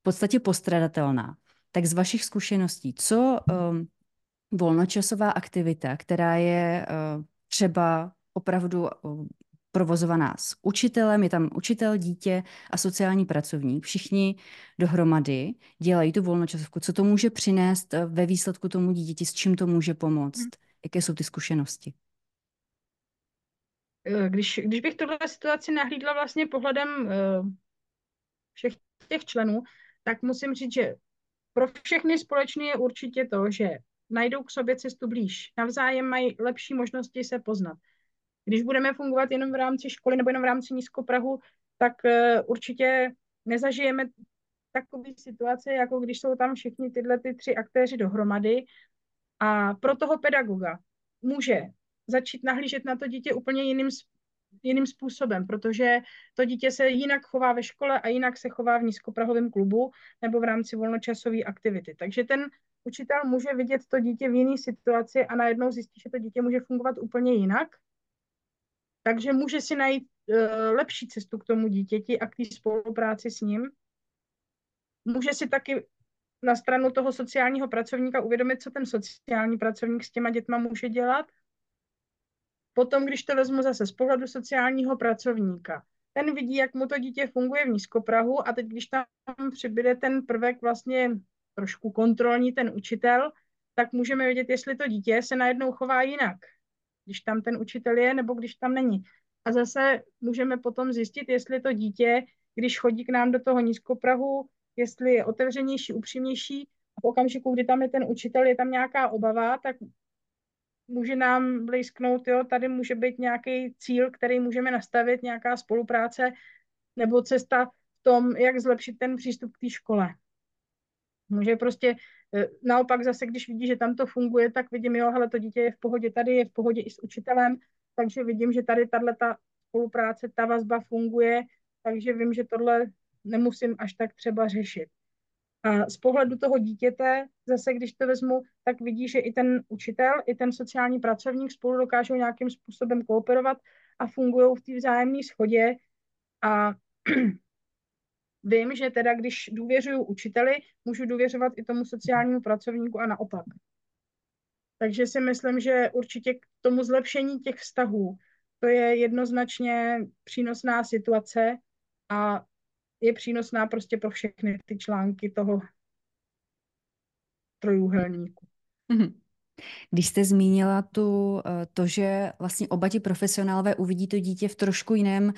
Speaker 1: v podstatě postradatelná. Tak z vašich zkušeností, co um, volnočasová aktivita, která je uh, třeba opravdu provozovaná s učitelem, je tam učitel, dítě a sociální pracovník. Všichni dohromady dělají tu volnočasovku. Co to může přinést eh, ve výsledku tomu dítěti, s čím to může pomoct? Hmm. Jaké jsou ty zkušenosti?
Speaker 2: Eh, když, když bych tuhle situaci nahlídla vlastně pohledem uh, všech těch členů, tak musím říct, že pro všechny společně je určitě to, že najdou k sobě cestu blíž. Navzájem mají lepší možnosti se poznat. Když budeme fungovat jenom v rámci školy nebo jenom v rámci nízkoprahu, tak uh, určitě nezažijeme takové situace, jako když jsou tam všichni tyhle ty tři aktéři dohromady. A pro toho pedagoga může začít nahlížet na to dítě úplně jiným, jiným způsobem, protože to dítě se jinak chová ve škole a jinak se chová v nízkoprahovém klubu nebo v rámci volnočasové aktivity. Takže ten učitel může vidět to dítě v jiné situaci a najednou zjistí, že to dítě může fungovat úplně jinak takže může si najít uh, lepší cestu k tomu dítěti a k té spolupráci s ním. Může si taky na stranu toho sociálního pracovníka uvědomit, co ten sociální pracovník s těma dětma může dělat. Potom, když to vezmu zase z pohledu sociálního pracovníka, ten vidí, jak mu to dítě funguje v nízkoprahu a teď, když tam přibyde ten prvek vlastně trošku kontrolní, ten učitel, tak můžeme vidět, jestli to dítě se najednou chová jinak když tam ten učitel je nebo když tam není. A zase můžeme potom zjistit, jestli to dítě, když chodí k nám do toho nízkoprahu, jestli je otevřenější, upřímnější a v okamžiku, kdy tam je ten učitel, je tam nějaká obava, tak může nám blízknout, jo, tady může být nějaký cíl, který můžeme nastavit, nějaká spolupráce nebo cesta v tom, jak zlepšit ten přístup k té škole. Může prostě naopak zase, když vidí, že tam to funguje, tak vidím, jo, hele, to dítě je v pohodě tady, je v pohodě i s učitelem, takže vidím, že tady tahle ta spolupráce, ta vazba funguje, takže vím, že tohle nemusím až tak třeba řešit. A z pohledu toho dítěte, zase když to vezmu, tak vidí, že i ten učitel, i ten sociální pracovník spolu dokážou nějakým způsobem kooperovat a fungují v té vzájemné schodě. A vím, že teda když důvěřuju učiteli, můžu důvěřovat i tomu sociálnímu pracovníku a naopak. Takže si myslím, že určitě k tomu zlepšení těch vztahů to je jednoznačně přínosná situace a je přínosná prostě pro všechny ty články toho trojúhelníku.
Speaker 1: Mm-hmm. Když jste zmínila tu, eh, to, že vlastně oba ti profesionálové uvidí to dítě v trošku jiném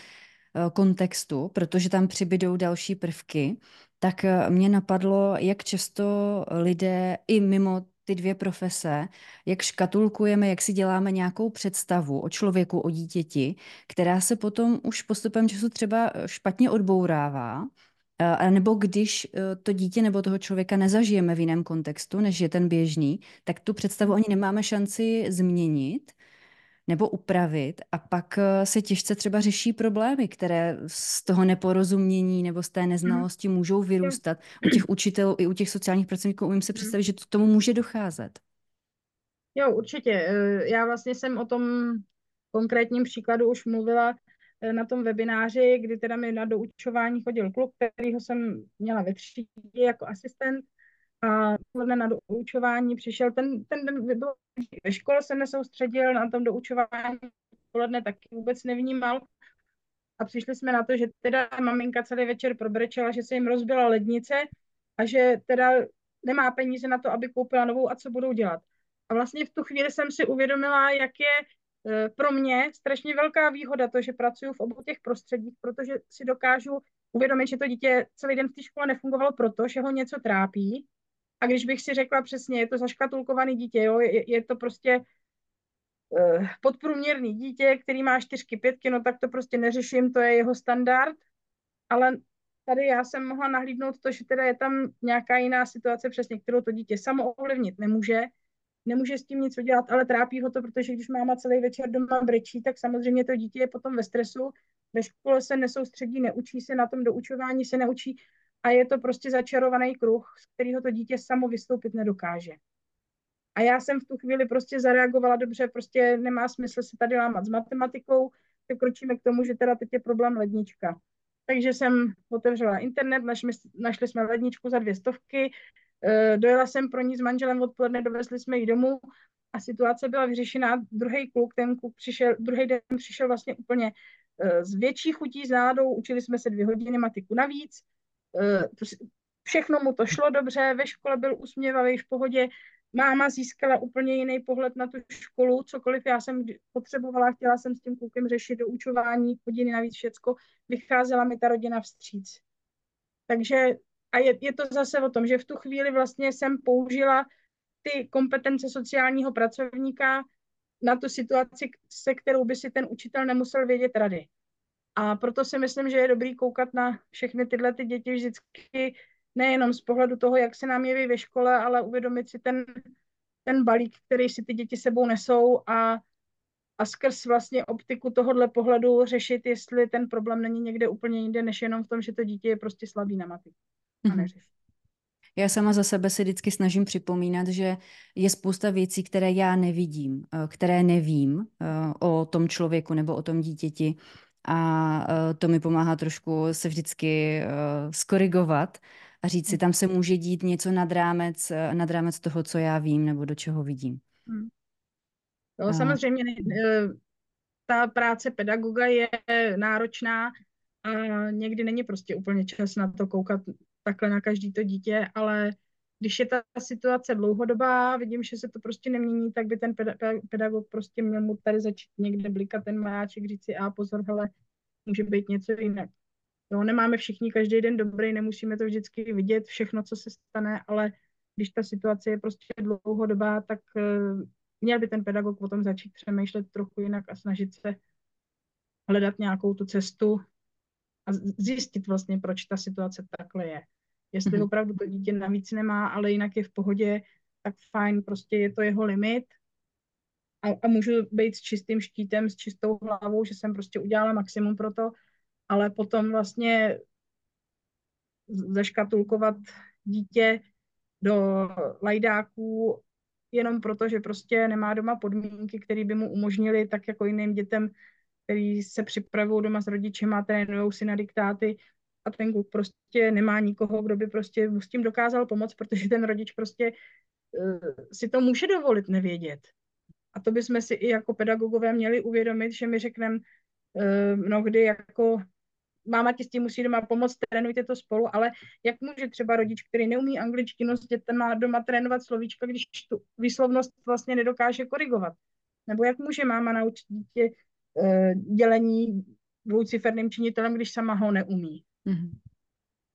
Speaker 1: kontextu, protože tam přibydou další prvky, tak eh, mě napadlo, jak často lidé i mimo ty dvě profese, jak škatulkujeme, jak si děláme nějakou představu o člověku, o dítěti, která se potom už postupem času třeba špatně odbourává, nebo když to dítě nebo toho člověka nezažijeme v jiném kontextu, než je ten běžný, tak tu představu ani nemáme šanci změnit nebo upravit a pak eh, se těžce třeba řeší problémy, které z toho neporozumění nebo z té mhm. neznalosti můžou vyrůstat. U těch učitelů i u těch sociálních pracovníků umím se mhm. představit, že to tomu může docházet.
Speaker 2: Jo, určitě. Eh, já vlastně jsem o tom konkrétním příkladu už mluvila eh, na tom webináři, kdy teda mi na doučování chodil kluk, kterýho jsem měla ve třídě jako asistent a odpoledne na doučování přišel, ten, ten den byl ve škole, se nesoustředil na tom doučování, odpoledne taky vůbec nevnímal. A přišli jsme na to, že teda maminka celý večer probrečela, že se jim rozbila lednice a že teda nemá peníze na to, aby koupila novou a co budou dělat. A vlastně v tu chvíli jsem si uvědomila, jak je e, pro mě strašně velká výhoda to, že pracuji v obou těch prostředích, protože si dokážu uvědomit, že to dítě celý den v té škole nefungovalo proto, že ho něco trápí a když bych si řekla přesně, je to zaškatulkovaný dítě, jo, je, je to prostě uh, podprůměrný dítě, který má čtyřky, pětky, no tak to prostě neřeším, to je jeho standard, ale tady já jsem mohla nahlídnout to, že teda je tam nějaká jiná situace, přesně kterou to dítě samo ovlivnit nemůže, nemůže s tím nic udělat, ale trápí ho to, protože když máma celý večer doma brečí, tak samozřejmě to dítě je potom ve stresu, ve škole se nesoustředí, neučí se na tom doučování, se neučí a je to prostě začarovaný kruh, z kterého to dítě samo vystoupit nedokáže. A já jsem v tu chvíli prostě zareagovala dobře, prostě nemá smysl se tady lámat s matematikou, překročíme k tomu, že teda teď je problém lednička. Takže jsem otevřela internet, našli, našli jsme ledničku za dvě stovky, e, dojela jsem pro ní s manželem odpoledne, dovezli jsme ji domů a situace byla vyřešená. Druhý kluk, ten kluk přišel, druhý den přišel vlastně úplně e, s větší chutí, s nádou, učili jsme se dvě hodiny matiku navíc, Eh, všechno mu to šlo dobře, ve škole byl usměvavý, v pohodě, máma získala úplně jiný pohled na tu školu, cokoliv já jsem potřebovala, chtěla jsem s tím klukem řešit do učování, hodiny navíc všecko, vycházela mi ta rodina vstříc. Takže a je, je to zase o tom, že v tu chvíli vlastně jsem použila ty kompetence sociálního pracovníka na tu situaci, se kterou by si ten učitel nemusel vědět rady. A proto si myslím, že je dobrý koukat na všechny tyhle ty děti vždycky nejenom z pohledu toho, jak se nám jeví ve škole, ale uvědomit si ten, ten balík, který si ty děti sebou nesou a, a skrz vlastně optiku tohohle pohledu řešit, jestli ten problém není někde úplně jinde, než jenom v tom, že to dítě je prostě slabý na matiku. Mm-hmm.
Speaker 1: Já sama za sebe se vždycky snažím připomínat, že je spousta věcí, které já nevidím, eh, které nevím eh, o tom člověku nebo o tom dítěti a uh, to mi pomáhá trošku se vždycky uh, skorigovat a říct si, tam se může dít něco nad rámec, uh, nad rámec toho, co já vím nebo do čeho vidím. Hmm.
Speaker 2: No, samozřejmě ta práce pedagoga je náročná a někdy není prostě úplně čas na to koukat takhle na každý to dítě, ale když je ta situace dlouhodobá, vidím, že se to prostě nemění, tak by ten pedagog prostě měl mu tady začít někde blikat ten majáček, říct si, a pozor, hele, může být něco jinak. Jo, nemáme všichni každý den dobrý, nemusíme to vždycky vidět, všechno, co se stane, ale když ta situace je prostě dlouhodobá, tak uh, měl by ten pedagog o tom začít přemýšlet trochu jinak a snažit se hledat nějakou tu cestu a zjistit vlastně, proč ta situace takhle je. Jestli mm-hmm. opravdu to dítě navíc nemá, ale jinak je v pohodě, tak fajn, prostě je to jeho limit a, a můžu být s čistým štítem, s čistou hlavou, že jsem prostě udělala maximum pro to, ale potom vlastně zaškatulkovat dítě do lajdáků jenom proto, že prostě nemá doma podmínky, které by mu umožnili, tak jako jiným dětem, který se připravují doma s rodičema, trénují si na diktáty, a ten kluk prostě nemá nikoho, kdo by prostě s tím dokázal pomoct, protože ten rodič prostě uh, si to může dovolit nevědět. A to bychom si i jako pedagogové měli uvědomit, že my řekneme uh, mnohdy jako máma ti s tím musí doma pomoct, trénujte to spolu, ale jak může třeba rodič, který neumí angličtinu s dětem, má doma trénovat slovíčka, když tu výslovnost vlastně nedokáže korigovat? Nebo jak může máma naučit dítě uh, dělení dvouciferným činitelem, když sama ho neumí? Mm-hmm.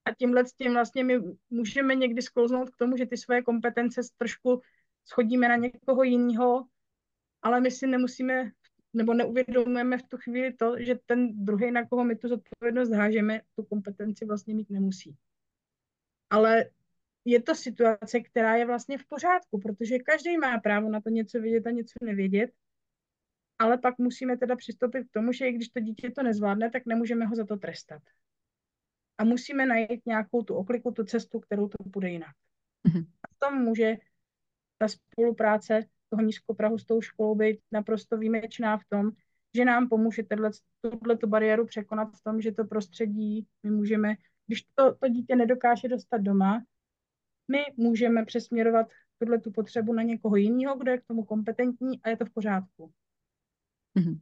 Speaker 2: A tímhle s tím vlastně my můžeme někdy sklouznout k tomu, že ty svoje kompetence trošku schodíme na někoho jiného, ale my si nemusíme nebo neuvědomujeme v tu chvíli to, že ten druhý, na koho my tu zodpovědnost hážeme, tu kompetenci vlastně mít nemusí. Ale je to situace, která je vlastně v pořádku, protože každý má právo na to něco vědět a něco nevědět, ale pak musíme teda přistoupit k tomu, že i když to dítě to nezvládne, tak nemůžeme ho za to trestat. A musíme najít nějakou tu okliku, tu cestu, kterou to bude jinak. Mm-hmm. A v tom může ta spolupráce toho nízkoprahu s tou školou být naprosto výjimečná v tom, že nám pomůže tuhle tu bariéru překonat v tom, že to prostředí my můžeme, když to, to dítě nedokáže dostat doma, my můžeme přesměrovat tuhle tu potřebu na někoho jiného, kdo je k tomu kompetentní a je to v pořádku.
Speaker 1: Mm-hmm.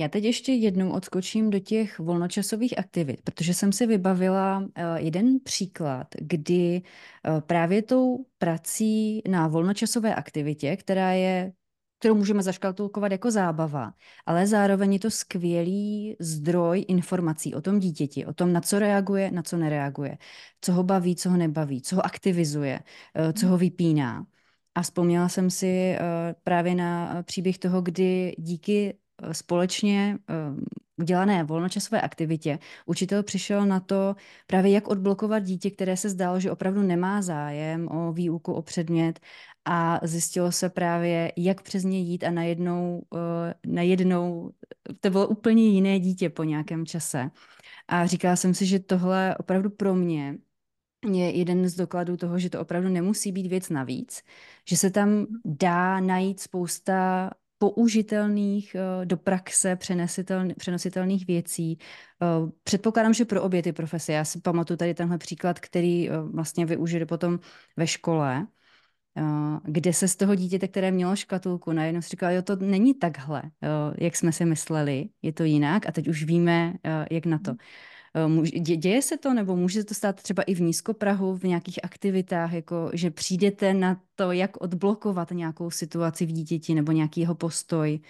Speaker 1: Já teď ještě jednou odskočím do těch volnočasových aktivit, protože jsem si vybavila eh, jeden příklad, kdy eh, právě tou prací na volnočasové aktivitě, která je kterou můžeme zaškatulkovat jako zábava, ale zároveň je to skvělý zdroj informací o tom dítěti, o tom, na co reaguje, na co nereaguje, co ho baví, co ho nebaví, co ho aktivizuje, eh, co ho vypíná. A vzpomněla jsem si právě na příběh toho, kdy díky společně eh, udělané volnočasové aktivitě učitel přišel na to právě, jak odblokovat dítě, které se zdálo, že opravdu nemá zájem o výuku, o předmět a zjistilo se právě, jak přes ně jít a najednou, eh, najednou to bylo úplně jiné dítě po nějakém čase. A říkala jsem si, že tohle opravdu pro mě je jeden z dokladů toho, že to opravdu nemusí být věc navíc, že se tam dá najít spousta použitelných eh, do praxe přenositelných věcí. Eh, předpokládám, že pro obě ty profese. Já si pamatuju tady tenhle příklad, který eh, vlastně využili potom ve škole, kde se z toho dítěte, které mělo škatulku, najednou si říkal, jo, to není takhle, jak jsme si mysleli, je to jinak a teď už víme, jak na to. Eh, děje se to, nebo může se to stát třeba i v Nízkoprahu, v nějakých aktivitách, jako že přijdete na to, jak odblokovat nějakou situaci v dítěti nebo nějaký jeho postoj?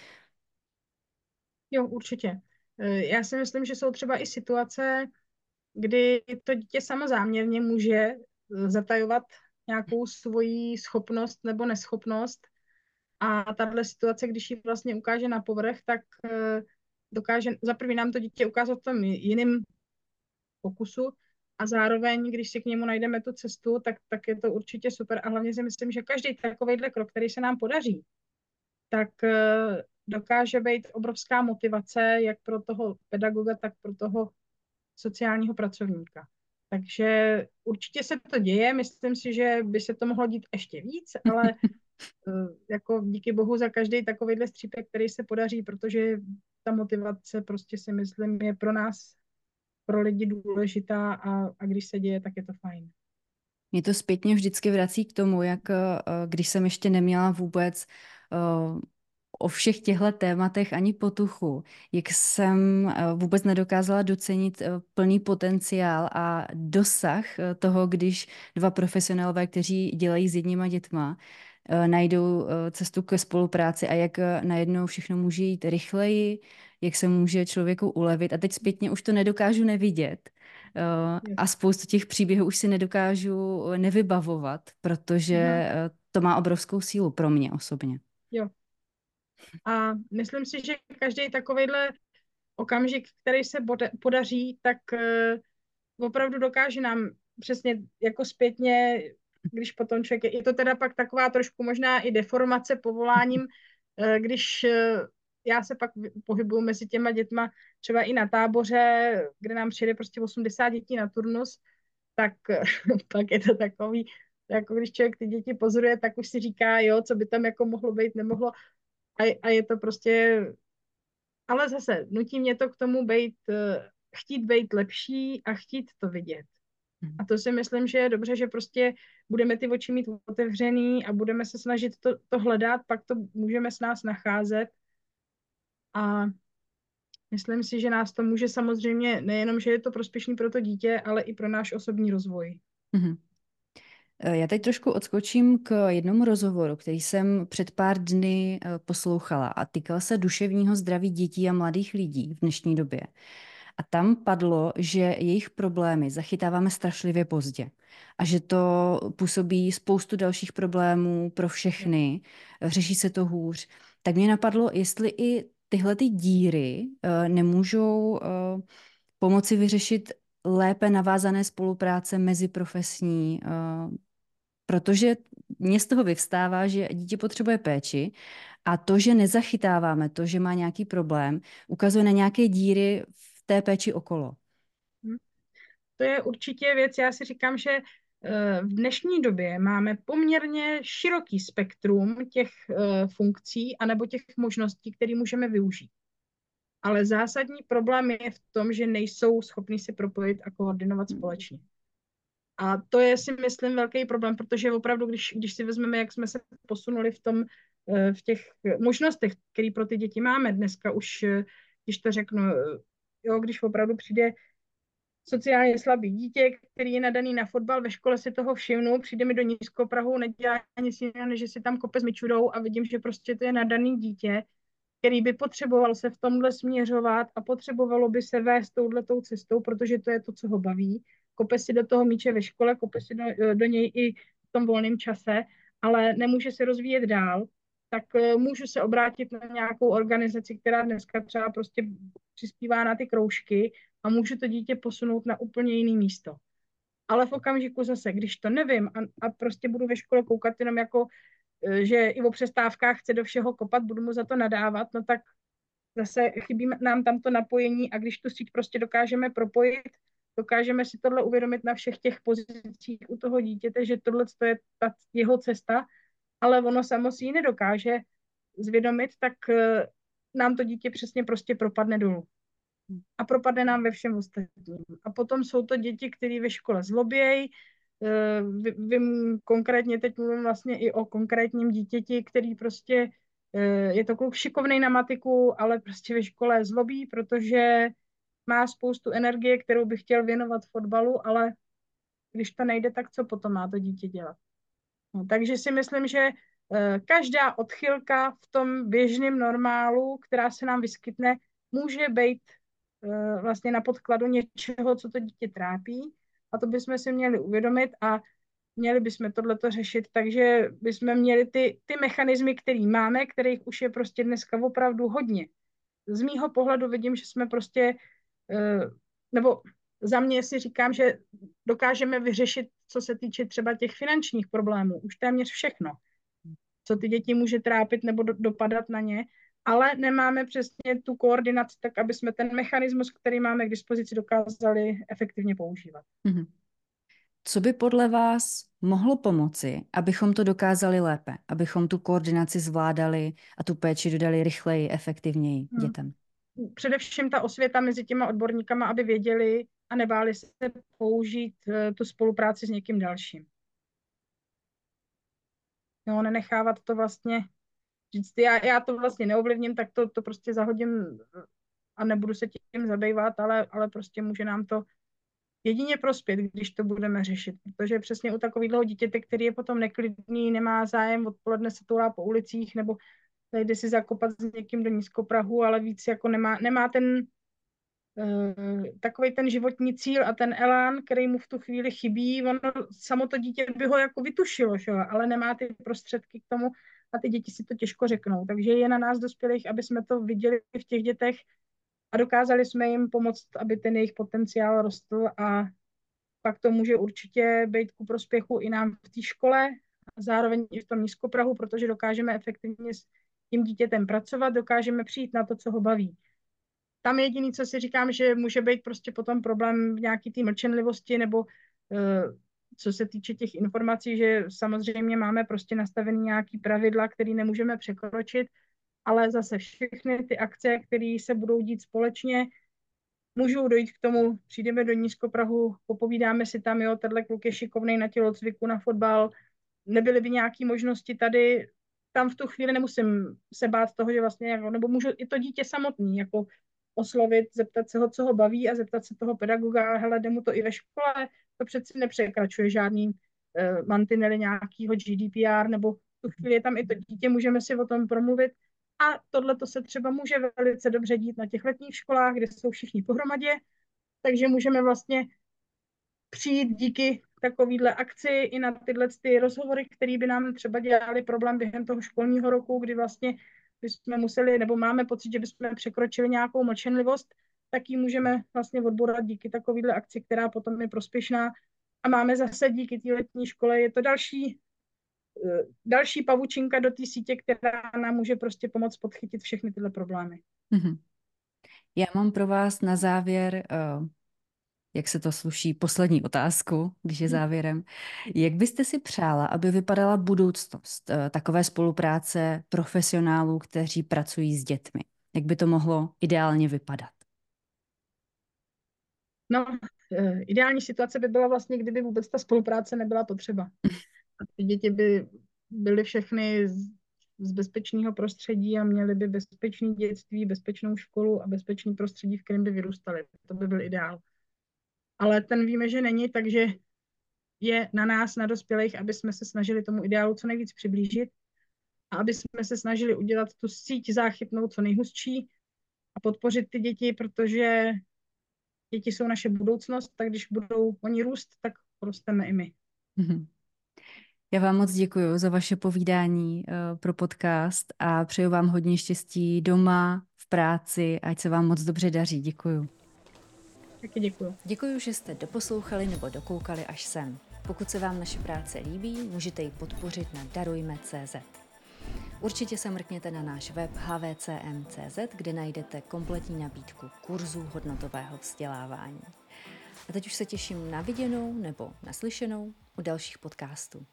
Speaker 2: Jo, určitě. Eh, já si myslím, že jsou třeba i situace, kdy to dítě samozáměrně může eh, zatajovat nějakou svoji schopnost nebo neschopnost a tahle situace, když ji vlastně ukáže na povrch, tak dokáže, za prvý nám to dítě ukázat v tom jiným pokusu. A zároveň, když si k němu najdeme tu cestu, tak, tak je to určitě super. A hlavně si myslím, že každý takovýhle krok, který se nám podaří, tak eh, dokáže být obrovská motivace jak pro toho pedagoga, tak pro toho sociálního pracovníka. Takže určitě se to děje, myslím si, že by se to mohlo dít ještě víc, ale *laughs* eh, jako díky bohu za každý takovýhle střípek, který se podaří, protože ta motivace prostě si myslím je pro nás pro lidi důležitá a, a když se děje, tak je to fajn.
Speaker 1: Mě to zpětně vždycky vrací k tomu, jak eh, když jsem ještě neměla vůbec uh, o všech těchto tématech ani potuchu, jak jsem uh, vůbec nedokázala docenit plný potenciál a dosah toho, když dva profesionálové, kteří dělají s jedníma dětma, najdou cestu ke spolupráci a jak najednou všechno může jít rychleji, jak se může člověku ulevit. A teď zpětně už to nedokážu nevidět. Uh, a spoustu těch příběhů už si nedokážu nevybavovat, protože uh, to má obrovskou sílu pro mě osobně.
Speaker 2: Jo. A myslím si, že každý takovýhle okamžik, který se podaří, tak opravdu dokáže nám přesně jako zpětně, když potom člověk je, je to teda pak taková trošku možná i deformace povoláním, když já se pak pohybuju mezi těma dětma třeba i na táboře, kde nám přijde prostě 80 dětí na turnus, tak *laughs* pak je to takový, jako když člověk ty děti pozoruje, tak už si říká, jo, co by tam jako mohlo být, nemohlo. A, a je to prostě, ale zase, nutí mě to k tomu být, eh, chtít být lepší a chtít to vidět. Mhm. A to si myslím, že je dobře, že prostě budeme ty oči mít otevřený a budeme se snažit to, to hledat, pak to můžeme s nás nacházet a myslím si, že nás to může samozřejmě, nejenom, že je to prospěšný pro to dítě, ale i pro náš osobní rozvoj. Mm-hmm.
Speaker 1: Já teď trošku odskočím k jednomu rozhovoru, který jsem před pár dny eh, poslouchala a týkal se duševního zdraví dětí a mladých lidí v dnešní době. A tam padlo, že jejich problémy zachytáváme strašlivě pozdě a že to působí spoustu dalších problémů pro všechny, řeší se to hůř. Tak mě napadlo, jestli i tyhle ty díry uh, nemůžou uh, pomoci vyřešit lépe navázané spolupráce mezi profesní, uh, protože mě z toho vyvstává, že dítě potřebuje péči a to, že nezachytáváme, to, že má nějaký problém, ukazuje na nějaké díry v té péči okolo.
Speaker 2: Hm. To je určitě věc, já si říkám, že v dnešní době máme poměrně široký spektrum těch funkcí anebo těch možností, které můžeme využít. Ale zásadní problém je v tom, že nejsou schopni se propojit a koordinovat společně. A to je si myslím velký problém, protože opravdu, když, když si vezmeme, jak jsme se posunuli v tom, v těch možnostech, které pro ty děti máme dneska už, když to řeknu, jo, když opravdu přijde sociálně slabý dítě, který je nadaný na fotbal, ve škole si toho všimnu, přijde mi do Prahu, nedělá nic jiného, než si tam kope s myčudou a vidím, že prostě to je nadaný dítě, který by potřeboval se v tomhle směřovat a potřebovalo by se vést touhletou cestou, protože to je to, co ho baví. Kope si do toho míče ve škole, kope si do, do něj i v tom volném čase, ale nemůže se rozvíjet dál, tak eh, můžu se obrátit na nějakou organizaci, která dneska třeba prostě přispívá na ty kroužky a můžu to dítě posunout na úplně jiný místo. Ale v okamžiku zase, když to nevím a, a prostě budu ve škole koukat jenom jako, e, že i o přestávkách chce do všeho kopat, budu mu za to nadávat, no tak zase chybí nám tam to napojení a když tu síť prostě dokážeme propojit, dokážeme si tohle uvědomit na všech těch pozicích u toho dítěte, že tohle je ta jeho cesta, ale ono samo si ji nedokáže zvědomit, tak e, nám to dítě přesně prostě propadne dolů a propadne nám ve všem ostatním. A potom jsou to děti, které ve škole zlobějí. Eh, vím konkrétně, teď mluvím vlastně i o konkrétním dítěti, který prostě eh, je to kluk šikovný na matiku, ale prostě ve škole zlobí, protože má spoustu energie, kterou by chtěl věnovat fotbalu, ale když to nejde, tak co potom má to dítě dělat? No, takže si myslím, že eh, každá odchylka v tom běžném normálu, která se nám vyskytne, může být Eh, vlastně na podkladu něčeho, co to dítě trápí a to bychom si měli uvědomit a měli bychom tohleto řešit, takže bychom měli ty, ty mechanismy, které máme, kterých už je prostě dneska opravdu hodně. Z mýho pohledu vidím, že jsme prostě, eh, nebo za mě si říkám, že dokážeme vyřešit, co se týče třeba těch finančních problémů, už téměř všechno, co ty děti může trápit nebo do, dopadat na ně, ale nemáme přesně tu koordinaci, tak aby jsme ten mechanismus, který máme k dispozici, dokázali efektivně používat. Mm-hmm.
Speaker 1: Co by podle vás mohlo pomoci, abychom to dokázali lépe, abychom tu koordinaci zvládali a tu péči dodali rychleji, efektivněji hmm. dětem?
Speaker 2: Především ta osvěta mezi těma odborníkama, aby věděli a nebáli se použít uh, tu spolupráci s někým dalším. Jo, nenechávat to vlastně říct, já, já to vlastně neovlivním, tak to, to prostě zahodím a nebudu se tím zabývat, ale, ale prostě může nám to jedině prospět, když to budeme řešit, protože přesně u takového dítěte, který je potom neklidný, nemá zájem, odpoledne se toulá po ulicích, nebo jde si zakopat s někým do nízkoprahu, ale víc jako nemá, nemá ten takový ten životní cíl a ten elán, který mu v tu chvíli chybí, ono samo to dítě by ho jako vytušilo, že? ale nemá ty prostředky k tomu, a ty děti si to těžko řeknou. Takže je na nás dospělých, aby jsme to viděli v těch dětech a dokázali jsme jim pomoct, aby ten jejich potenciál rostl a pak to může určitě být ku prospěchu i nám v té škole a zároveň i v tom nízkoprahu, protože dokážeme efektivně s tím dítětem pracovat, dokážeme přijít na to, co ho baví. Tam jediný, co si říkám, že může být prostě potom problém v nějaký té mlčenlivosti nebo uh, co se týče těch informací, že samozřejmě máme prostě nastavený nějaký pravidla, které nemůžeme překročit, ale zase všechny ty akce, které se budou dít společně, můžou dojít k tomu, přijdeme do Nízkoprahu, popovídáme si tam, jo, tenhle kluk je šikovný na tělocviku, na fotbal, nebyly by nějaké možnosti tady, tam v tu chvíli nemusím se bát toho, že vlastně, nebo můžu i to dítě samotný, jako oslovit, zeptat se ho, co ho baví a zeptat se toho pedagoga, hele, jde mu to i ve škole, to přeci nepřekračuje žádný uh, mantinely nějakého GDPR, nebo tu chvíli je tam i to dítě, můžeme si o tom promluvit. A tohle to se třeba může velice dobře dít na těch letních školách, kde jsou všichni pohromadě, takže můžeme vlastně přijít díky takovýhle akci i na tyhle ty rozhovory, které by nám třeba dělali problém během toho školního roku, kdy vlastně bychom museli, nebo máme pocit, že bychom překročili nějakou mlčenlivost, tak ji můžeme vlastně odborat díky takovýhle akci, která potom je prospěšná. A máme zase díky té letní škole, je to další, eh, další pavučinka do té sítě, která nám může prostě pomoct podchytit všechny tyhle problémy. Mm-hmm.
Speaker 1: Já mám pro vás na závěr uh jak se to sluší, poslední otázku, když je mhm. závěrem. Jak byste si přála, aby vypadala budoucnost uh, takové spolupráce profesionálů, kteří pracují s dětmi? Jak by to mohlo ideálně vypadat?
Speaker 2: No, eh, ideální situace by byla vlastně, kdyby vůbec ta spolupráce nebyla potřeba. *laughs* A ty děti by byly všechny z, z bezpečného prostředí a měly by bezpečné dětství, bezpečnou školu a bezpečný prostředí, v kterém by vyrůstaly. To by byl ideál. Ale ten víme, že není, takže je na nás, na dospělých, aby jsme se snažili tomu ideálu co nejvíc přiblížit a aby jsme se snažili udělat tu síť záchytnou co nejhustší a podpořit ty děti, protože děti jsou naše budoucnost, tak když budou oni růst, tak rosteme i my. Mm-hmm.
Speaker 1: Já vám moc děkuji za vaše povídání uh, pro podcast a přeju vám hodně štěstí doma, v práci, ať se vám moc dobře daří. Děkuji.
Speaker 2: Taky děkuji.
Speaker 1: Děkuji, že jste doposlouchali nebo dokoukali až sem. Pokud se vám naše práce líbí, můžete ji podpořit na darujme.cz. Určitě se mrkněte na náš web hvcm.cz, kde najdete kompletní nabídku kurzů hodnotového vzdělávání. A teď už se těším na viděnou nebo naslyšenou u dalších podcastů.